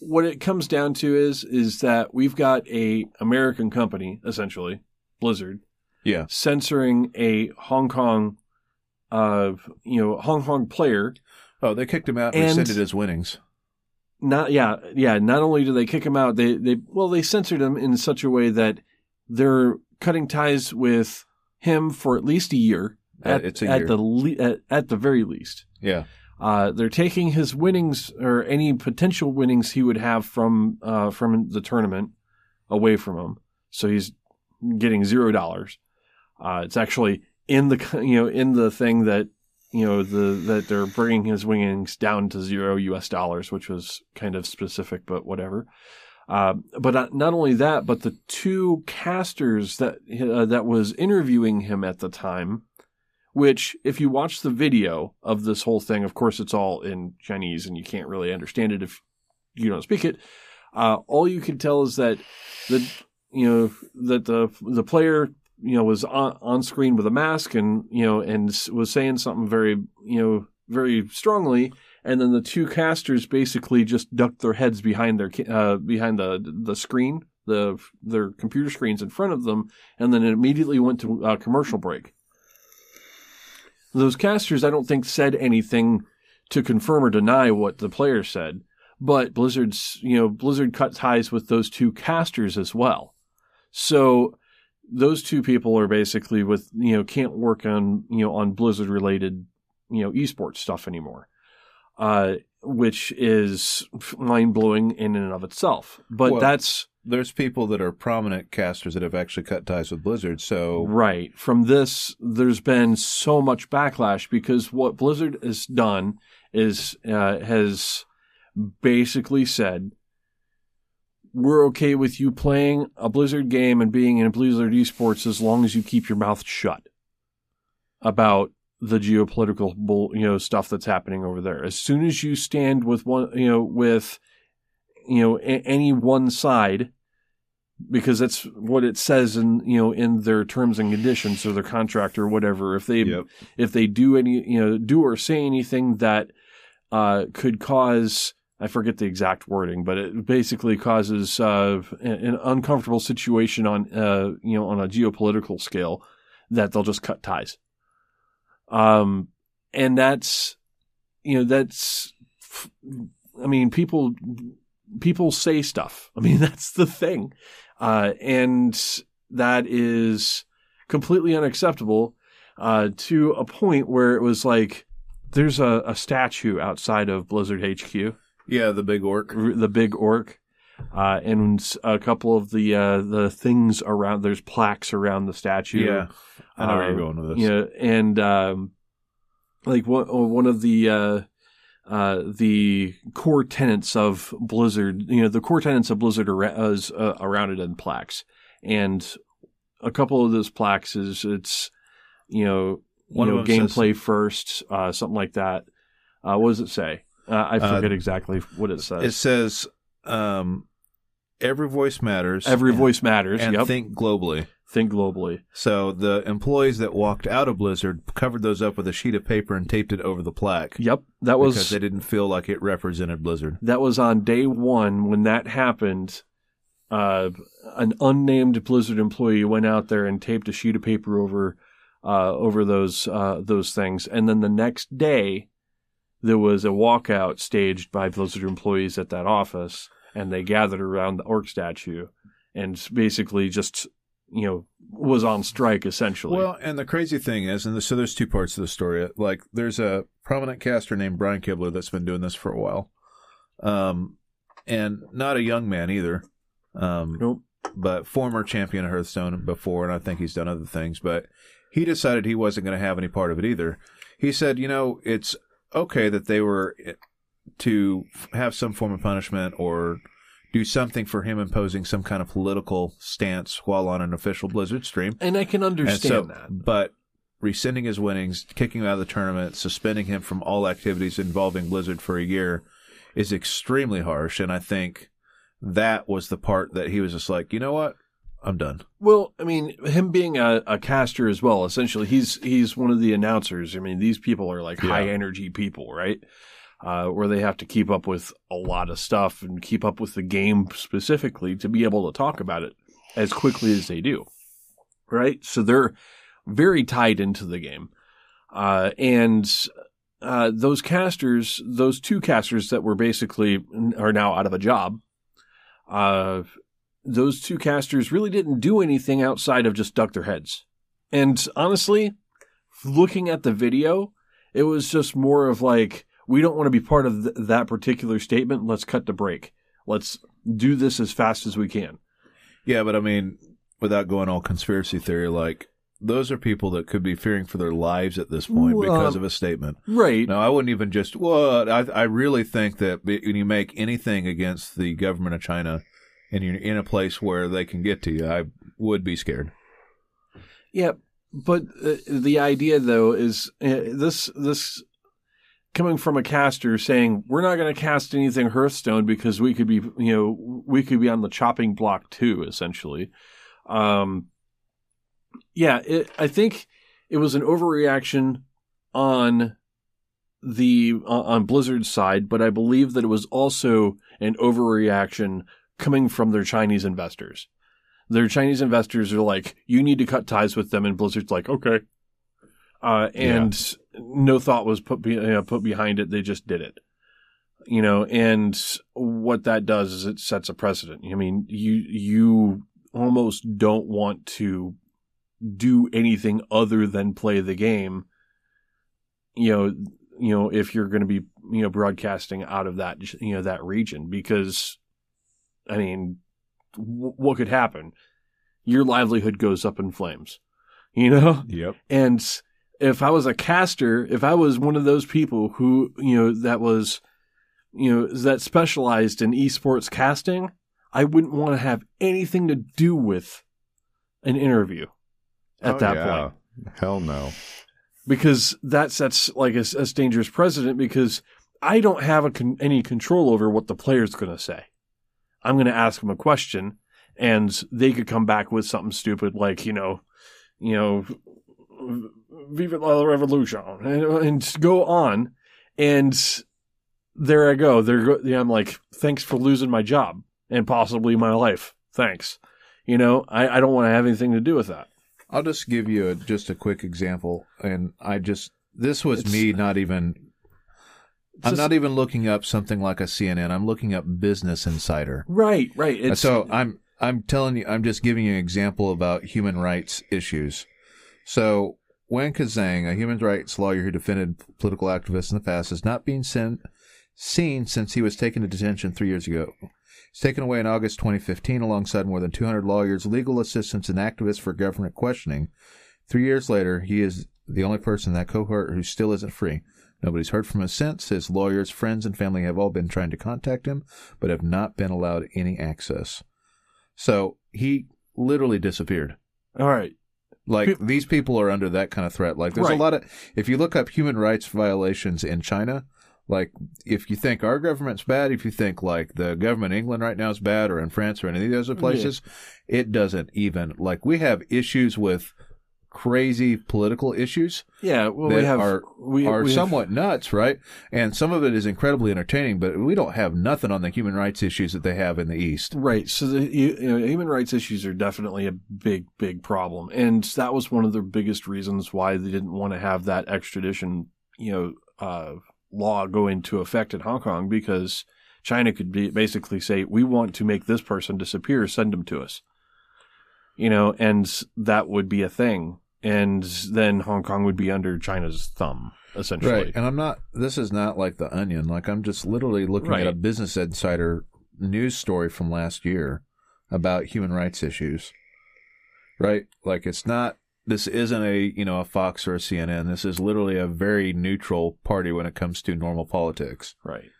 what it comes down to is is that we've got a american company essentially blizzard Yeah, censoring a hong kong uh you know hong kong player. Oh, they kicked him out and, rescinded his winnings. not yeah yeah not only do they kick him out they they well they censored him in such a way that they're cutting ties with him for at least a year at, it's a at year. the le- at, at the very least Yeah, uh, they're taking his winnings or any potential winnings he would have from uh, from the tournament away from him so he's getting zero dollars uh, it's actually in the you know in the thing that you know the that they're bringing his winnings down to zero U.S. dollars, which was kind of specific, but whatever. Uh, but not, not only that, but the two casters that uh, that was interviewing him at the time which if you watch the video of this whole thing, of course it's all in Chinese and you can't really understand it if you don't speak it. Uh, all you can tell is that the you know that the the player you know was on, on screen with a mask and you know and was saying something very you know very strongly. And then the two casters basically just ducked their heads behind their uh, behind the the screen the their computer screens in front of them. And then it immediately went to uh, commercial break those casters i don't think said anything to confirm or deny what the player said but blizzard's you know blizzard cut ties with those two casters as well. So those two people are basically with you know can't work on you know on blizzard related you know esports stuff anymore uh which is mind blowing in and of itself. But Well- that's There's people that are prominent casters that have actually cut ties with Blizzard. So Right. From this, there's been so much backlash because what Blizzard has done is uh, has basically said, "We're okay with you playing a Blizzard game and being in Blizzard esports as long as you keep your mouth shut about the geopolitical you know stuff that's happening over there. As soon as you stand with one, you know, with you know a- any one side." because that's what it says in you know in their terms and conditions or their contract or whatever if they Yep. if they do any you know do or say anything that uh, could cause I forget the exact wording, but it basically causes uh, an uncomfortable situation on uh, you know on a geopolitical scale that they'll just cut ties. Um, and that's you know that's I mean people people say stuff. I mean that's the thing, uh, and that is completely unacceptable uh, to a point where it was like there's a, a statue outside of Blizzard HQ, yeah, the big orc. r- the big orc, uh, and a couple of the uh, the things around. There's plaques around the statue. Yeah, I know where Uh, you're going with this. Yeah, and um, like one one of the uh, the core tenets of Blizzard, you know, the core tenets of Blizzard are is uh, around it in plaques, and a couple of those plaques is it's you know One you know them says- gameplay first, uh, something like that. Uh, what does it say? Uh, I forget exactly what it says. It says um, every voice matters. Every and- voice matters. and yep. think globally. think globally. So the employees that walked out of Blizzard covered those up with a sheet of paper and taped it over the plaque Yep, that was because they didn't feel like it represented Blizzard. that was on day one when that happened. Uh, an unnamed Blizzard employee went out there and taped a sheet of paper over uh, over those uh, those things, and then the next day there was a walkout staged by Blizzard employees at that office, and they gathered around the orc statue, and basically just you know was on strike essentially. Well, and the crazy thing is, and so there's two parts of the story. Like, there's a prominent caster named Brian Kibler that's been doing this for a while, um, and not a young man either. Um, nope. but former champion of Hearthstone before, and I think he's done other things. But he decided he wasn't going to have any part of it either. He said, you know, it's okay that they were to have some form of punishment or do something for him imposing some kind of political stance while on an official Blizzard stream. And I can understand so- that. But rescinding his winnings, kicking him out of the tournament, suspending him from all activities involving Blizzard for a year is extremely harsh. And I think that was the part that he was just like, you know what? I'm done. Well, I mean, him being a, a caster as well, essentially, he's he's one of the announcers. I mean, these people are like Yeah. high energy people, right? Uh, where they have to keep up with a lot of stuff and keep up with the game specifically to be able to talk about it as quickly as they do, right? So they're very tied into the game, uh, and uh, those casters, those two casters that were basically are now out of a job. Uh, those two casters really didn't do anything outside of just duck their heads. And honestly, looking at the video, it was just more of like, we don't want to be part of th- that particular statement. Let's cut the break. Let's do this as fast as we can. Yeah, but I mean, without going all conspiracy theory, like those are people that could be fearing for their lives at this point Well, because of a statement. Right. No, I wouldn't even just. Well, I I really think that when you make anything against the government of China, and you're in a place where they can get to you, I would be scared. Yeah. but uh, the idea though is uh, this this coming from a caster saying we're not going to cast anything Hearthstone because we could be you know we could be on the chopping block too essentially. Um, yeah, it, I think it was an overreaction on the uh, on Blizzard's side, but I believe that it was also an overreaction coming from their Chinese investors. Their Chinese investors are like, you need to cut ties with them, and Blizzard's like, okay. Uh, and no thought was put be, uh, put behind it. They just did it, you know. And what that does is it sets a precedent. I mean, you you almost don't want to do anything other than play the game. You know, you know, if you're going to be you know broadcasting out of that you know that region, because I mean, w- what could happen? Your livelihood goes up in flames, you know? Yep. And if I was a caster, if I was one of those people who, you know, that was, you know, that specialized in esports casting, I wouldn't want to have anything to do with an interview at Oh, that yeah. point Hell no. because that sets like a, a dangerous precedent because I don't have a con- any control over what the player's going to say. I'm going to ask them a question and they could come back with something stupid like, you know, you know, Vive la Revolution and, and go on. And there I go. There go, yeah, I'm like, thanks for losing my job and possibly my life. Thanks. You know, I, I don't want to have anything to do with that. I'll just give you a, just a quick example, and I just this was It's- me not even. I'm just- not even looking up something like a CNN. I'm looking up Business Insider. Right, right. It's, so I'm I'm telling you, I'm just giving you an example about human rights issues. So Wang Quanzhang, a human rights lawyer who defended political activists in the past, is not being seen since he was taken to detention three years ago. He's taken away in August 2015 alongside more than 200 lawyers, legal assistants, and activists for government questioning. Three years later, he is the only person in that cohort who still isn't free. Nobody's heard from him since. His lawyers, friends, and family have all been trying to contact him, but have not been allowed any access. So he literally disappeared. all right. Like these people are under that kind of threat. Like there's Right. a lot of if you look up human rights violations in China, like if you think our government's bad, if you think like the government in England right now is bad or in France or any of those other places, it doesn't even like we have issues with crazy political issues Yeah, well, that we have are we are we have- somewhat nuts, right? And some of it is incredibly entertaining, but we don't have nothing on the human rights issues that they have in the East. right. So the you, you know, human rights issues are definitely a big, big problem, and that was one of the biggest reasons why they didn't want to have that extradition, you know, uh, law go into effect in Hong Kong because China could be basically say, "We want to make this person disappear. Send them to us," you know, and that would be a thing, and then Hong Kong would be under China's thumb essentially. Right. And I'm not, this is not like the onion. Like, I'm just literally looking Right. at a Business Insider news story from last year about human rights issues. Right? Like, it's not, this isn't a, you know, a Fox or a CNN. This is literally a very neutral party when it comes to normal politics. Right.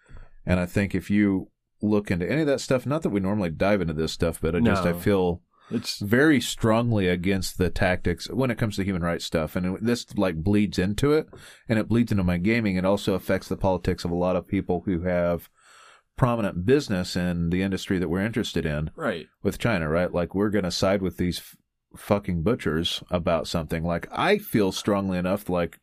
And I think if you look into any of that stuff, not that we normally dive into this stuff, but I just, I feel It's very strongly against the tactics when it comes to human rights stuff and this like bleeds into it and it bleeds into my gaming it also affects the politics of a lot of people who have prominent business in the industry that we're interested in right. with China right like we're going to side with these f- fucking butchers about something like I feel strongly enough like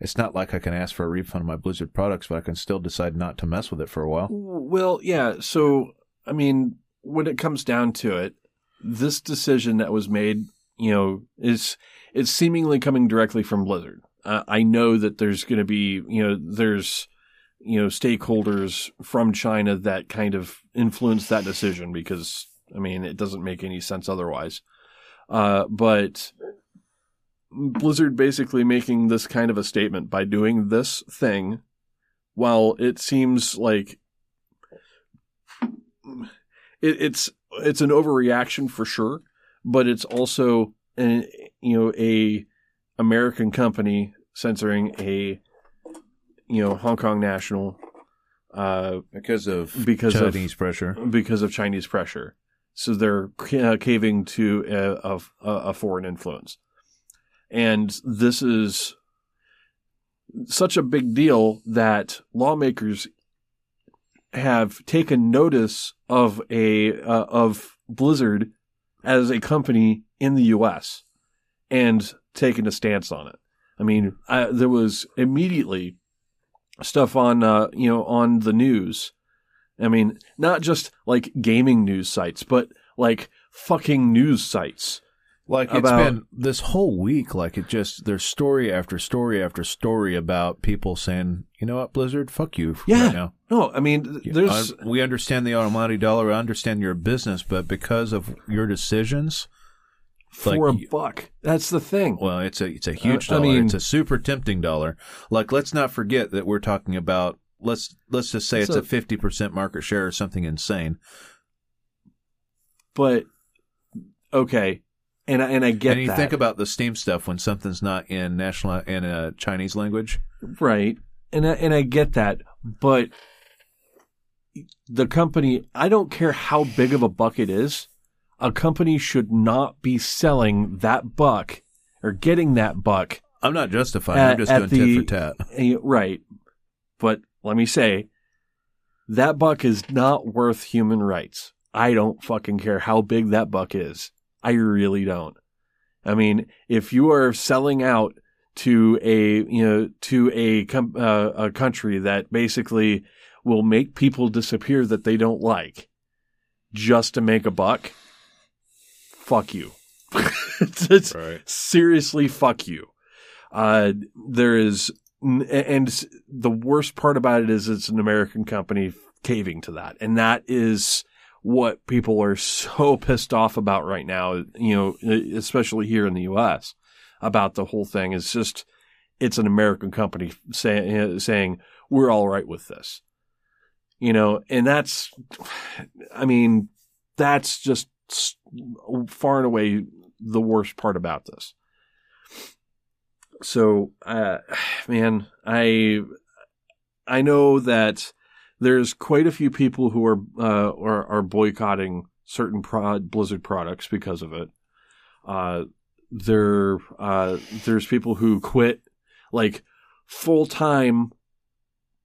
it's not like I can ask for a refund of my Blizzard products but I can still decide not to mess with it for a while Well, yeah. So, I mean, when it comes down to it, this decision that was made, you know, is is seemingly coming directly from Blizzard. Uh, I know that there's going to be, you know, there's, you know, stakeholders from China that kind of influence that decision because, I mean, it doesn't make any sense otherwise. Uh, but Blizzard basically making this kind of a statement by doing this thing while it seems like it, it's it's an overreaction for sure, but it's also an, you know a American company censoring a you know Hong Kong national uh, because of because of Chinese pressure because of Chinese pressure. So they're uh, caving to a, a, a foreign influence. And this is such a big deal that lawmakers have taken notice of a uh, of Blizzard as a company in the U.S. and taken a stance on it. I mean, I, there was immediately stuff on uh, you know on the news. I mean, not just like gaming news sites, but like fucking news sites. Like it's About- been this whole week, like it just there's story after story after story about people saying, you know what, Blizzard, fuck you Yeah. right now. No, I mean, there's I- we understand the almighty dollar, I understand your business, but because of your decisions, like, for a y- buck. That's the thing. well, it's a it's a huge Uh, I dollar. mean- it's a super tempting dollar. Like let's not forget that we're talking about let's let's just say It's it's a- a fifty percent market share or something insane. But okay, and I, and I get that. and you that. think about the Steam stuff when something's not in national in a Chinese language. right, and I, and I get that, but the company, I don't care how big of a buck it is, a company should not be selling that buck or getting that buck I'm not justifying. At- I'm just doing the- tit for tat. Eh, Right. But let me say, that buck is not worth human rights. I don't fucking care how big that buck is. I really don't. I mean, if you are selling out to a, you know, to a, com- uh, a country that basically will make people disappear that they don't like just to make a buck, fuck you. Right. seriously fuck you. Uh, there is, and the worst part about it is it's an American company caving to that. And that is what people are so pissed off about right now, you know, especially here in the US about the whole thing. It's just, it's an American company say, saying, we're all right with this. You know, and that's, I mean, that's just far and away the worst part about this. So, uh, man, I I know that there's quite a few people who are uh, are, are boycotting certain Blizzard products because of it. Uh, there uh, there's people who quit like full time,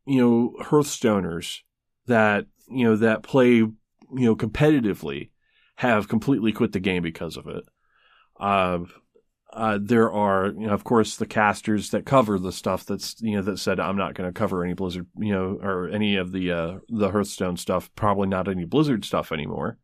you know, Hearthstoners that you know that play you know competitively have completely quit the game because of it. Uh, uh, there are, you know, of course, the casters that cover the stuff that's, you know, that said, I'm not going to cover any Blizzard, you know, or any of the, uh, the Hearthstone stuff, probably not any Blizzard stuff anymore.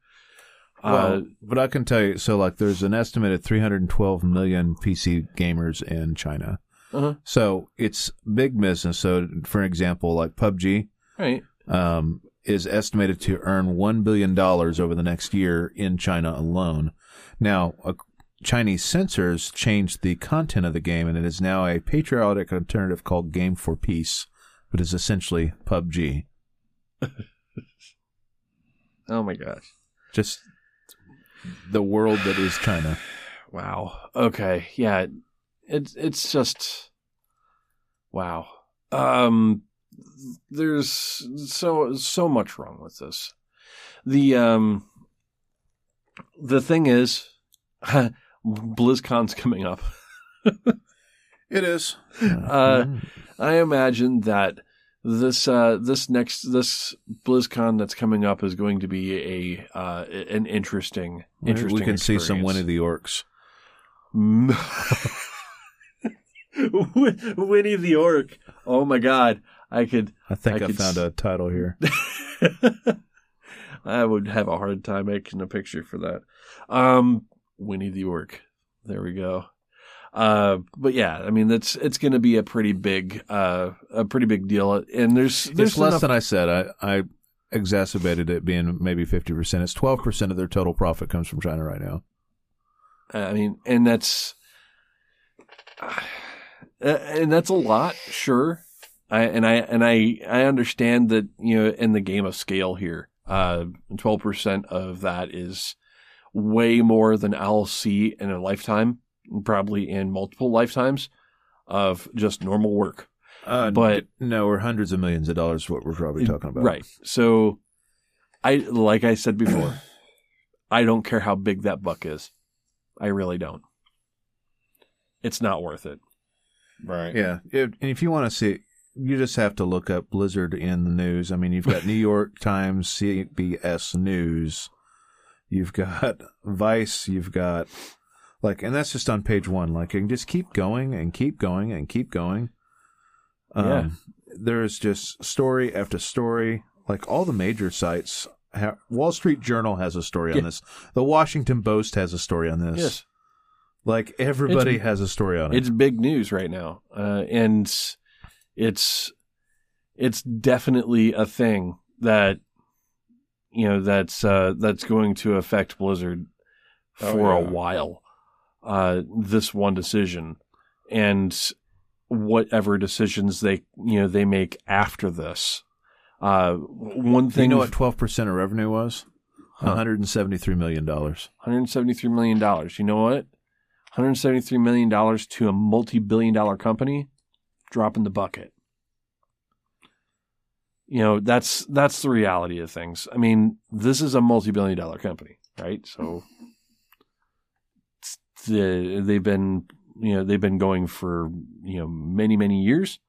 uh, Well, but I can tell you, so like, there's an estimated 312 million PC gamers in China. Uh-huh. So it's big business. So, for example, like PUBG right. um, is estimated to earn one billion dollars over the next year in China alone. Now, uh, Chinese censors changed the content of the game, and it is now a patriotic alternative called Game for Peace, but is essentially PUBG. Oh my gosh. Just the world that is China. Wow. Okay. Yeah. It's, it's just, wow. Um, there's so, so much wrong with this. The, um, the thing is, BlizzCon's coming up. It is. Uh, I imagine that this uh, this next this BlizzCon that's coming up is going to be a uh, an interesting interesting. we can see some experience. Winnie the Orcs. Winnie the Orc. Oh my god, I could. I think I I, could found s- a title here. I would have a hard time making a picture for that. Um, Winnie the Orc. There we go. Uh, but yeah, I mean that's it's going to be a pretty big uh a pretty big deal, and there's there's It's less enough- than I said. I, I exacerbated it being maybe 50%. It's 12% of their total profit comes from China right now. I mean, and that's uh, and that's a lot, sure. I and I and I I understand that you know in the game of scale here, uh, twelve percent of that is way more than I'll see in a lifetime, probably in multiple lifetimes of just normal work. Uh, But- no, we're hundreds of millions of dollars. What we're probably talking about, Right. So, I like I said before, I don't care how big that buck is. I really don't. it's not worth it. Right. Yeah, if, and if you want to see, you just have to look up Blizzard in the news. I mean, you've got New York Times, CBS News, you've got Vice, you've got like, and that's just on page one. Like, you can just keep going and keep going and keep going. Um, Yeah. There's just story after story. Like all the major sites, ha- Wall Street Journal has a story on this. The Washington Post has a story on this. Yes. Like everybody It's- has a story on it. It's big news right now, uh, and it's it's definitely a thing that you know that's uh, that's going to affect Blizzard Oh, for a while. Uh, this one decision and whatever decisions they you know they make after this. Uh, one Do you know what 12% of revenue was? Huh. $173 million. $173 million. You know what? $173 million to a multi billion dollar company, drop in the bucket. You know, that's that's the reality of things. I mean, this is a multi billion dollar company, right? So the, they've been you know, they've been going for, you know, many, many years.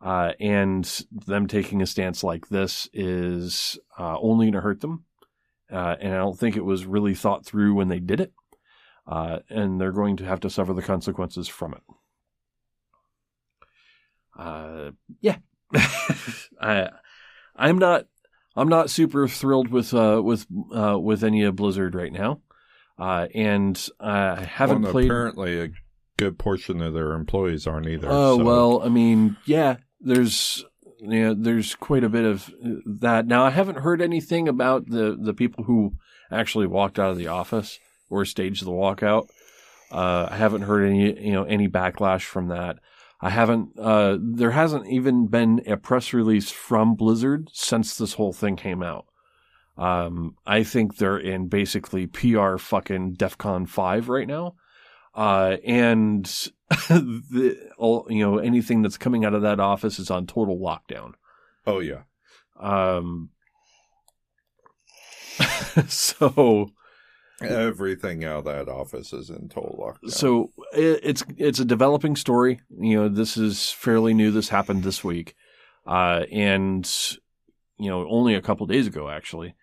Uh, and them taking a stance like this is uh, only going to hurt them. Uh, and I don't think it was really thought through when they did it. Uh, and they're going to have to suffer the consequences from it. Uh, yeah, I, I'm not, I'm not super thrilled with uh, with uh, with any of Blizzard right now, uh, and I haven't Well, played. Apparently, a good portion of their employees aren't either. Oh so- well, I mean, yeah, there's you know, there's quite a bit of that. Now, I haven't heard anything about the the people who actually walked out of the office or staged the walkout. Uh, I haven't heard any you know any backlash from that. I haven't. Uh, there hasn't even been a press release from Blizzard since this whole thing came out. Um, I think they're in basically PR fucking DefCon five right now, uh, and the all you know anything that's coming out of that office is on total lockdown. Oh yeah. Um, so Everything out of that office is in total lockdown. so it, it's it's a developing story. You know, this is fairly new. This happened this week, uh, and you know, only a couple days ago actually.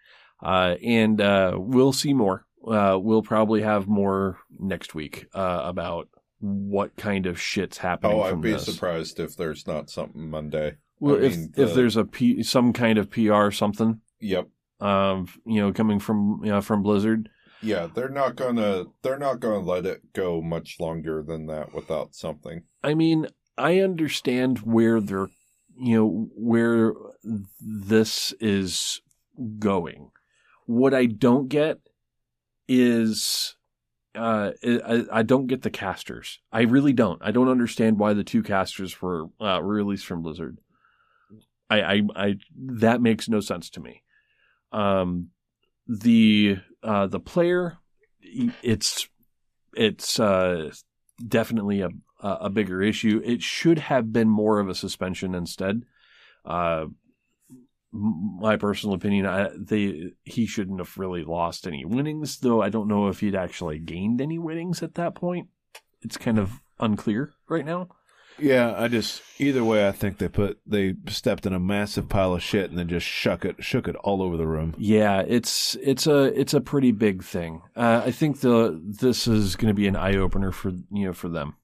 Uh, and uh, we'll see more. Uh, we'll probably have more next week uh, about what kind of shit's happening. oh, I'd be this. surprised if there's not something Monday. Well, I if mean, if there's a P, some kind of PR something, Yep. um, you know, coming from you know, from Blizzard, Yeah, they're not gonna they're not gonna let it go much longer than that without something. I mean, I understand where they're, you know, where this is going. What I don't get is, uh, I, I don't get the casters. I really don't. I don't understand why the two casters were uh, released from Blizzard. I, I, I, that makes no sense to me. Um, the, uh, the player, it's, it's, uh, definitely a, a bigger issue. It should have been more of a suspension instead. Uh, my personal opinion, I, they he shouldn't have really lost any winnings, though. I don't know if he'd actually gained any winnings at that point. It's kind of unclear right now. Yeah, I just either way, I think they put they stepped in a massive pile of shit and then just shook it, shook it all over the room. Yeah, it's it's a it's a pretty big thing. Uh, I think the this is going to be an eye opener for you know for them.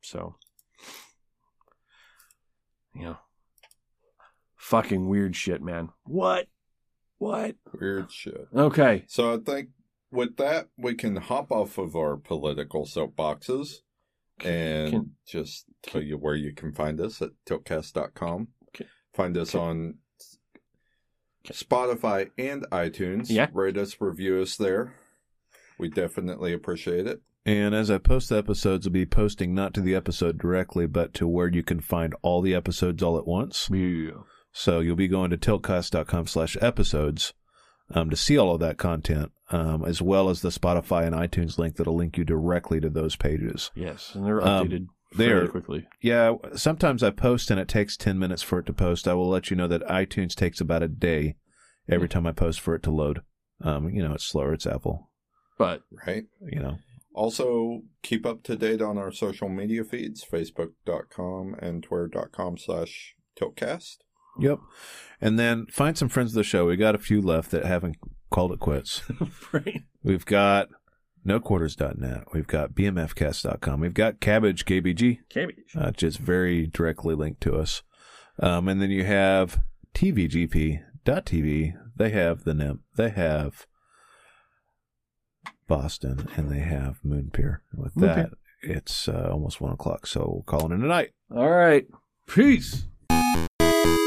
So, you know, fucking weird shit, man. What? What? Weird shit. Okay. So I think with that we can hop off of our political soapboxes and Can- just tell you where you can find us at tiltcast.com. Okay. Find us Okay. on Spotify and iTunes. Yeah. Rate us, review us there. We definitely appreciate it. And as I post the episodes, I'll be posting not to the episode directly, but to where you can find all the episodes all at once. Yeah. So you'll be going to tiltcast.com slash episodes um, to see all of that content, um, as well as the Spotify and iTunes link that'll link you directly to those pages. Yes, and they're Um, updated they're- fairly quickly. Yeah, sometimes I post and it takes 10 minutes for it to post. I will let you know that iTunes takes about a day every time I post for it to load. Um, you know, it's slower, it's Apple, But Right? you know. Also, keep up to date on our social media feeds, facebook.com and twitter.com slash tiltcast. Yep. And then find some friends of the show. We got a few left that haven't called it quits. right. We've got noquarters.net. We've got bmfcast.com. We've got Cabbage KBG, Cabbage. uh, just very directly linked to us. Um, and then you have tvgp.tv. They have the NIMP. They have Boston and they have Moon Pier. With Moon that, it's uh, almost one o'clock. So we'll call it in tonight. All right. Peace.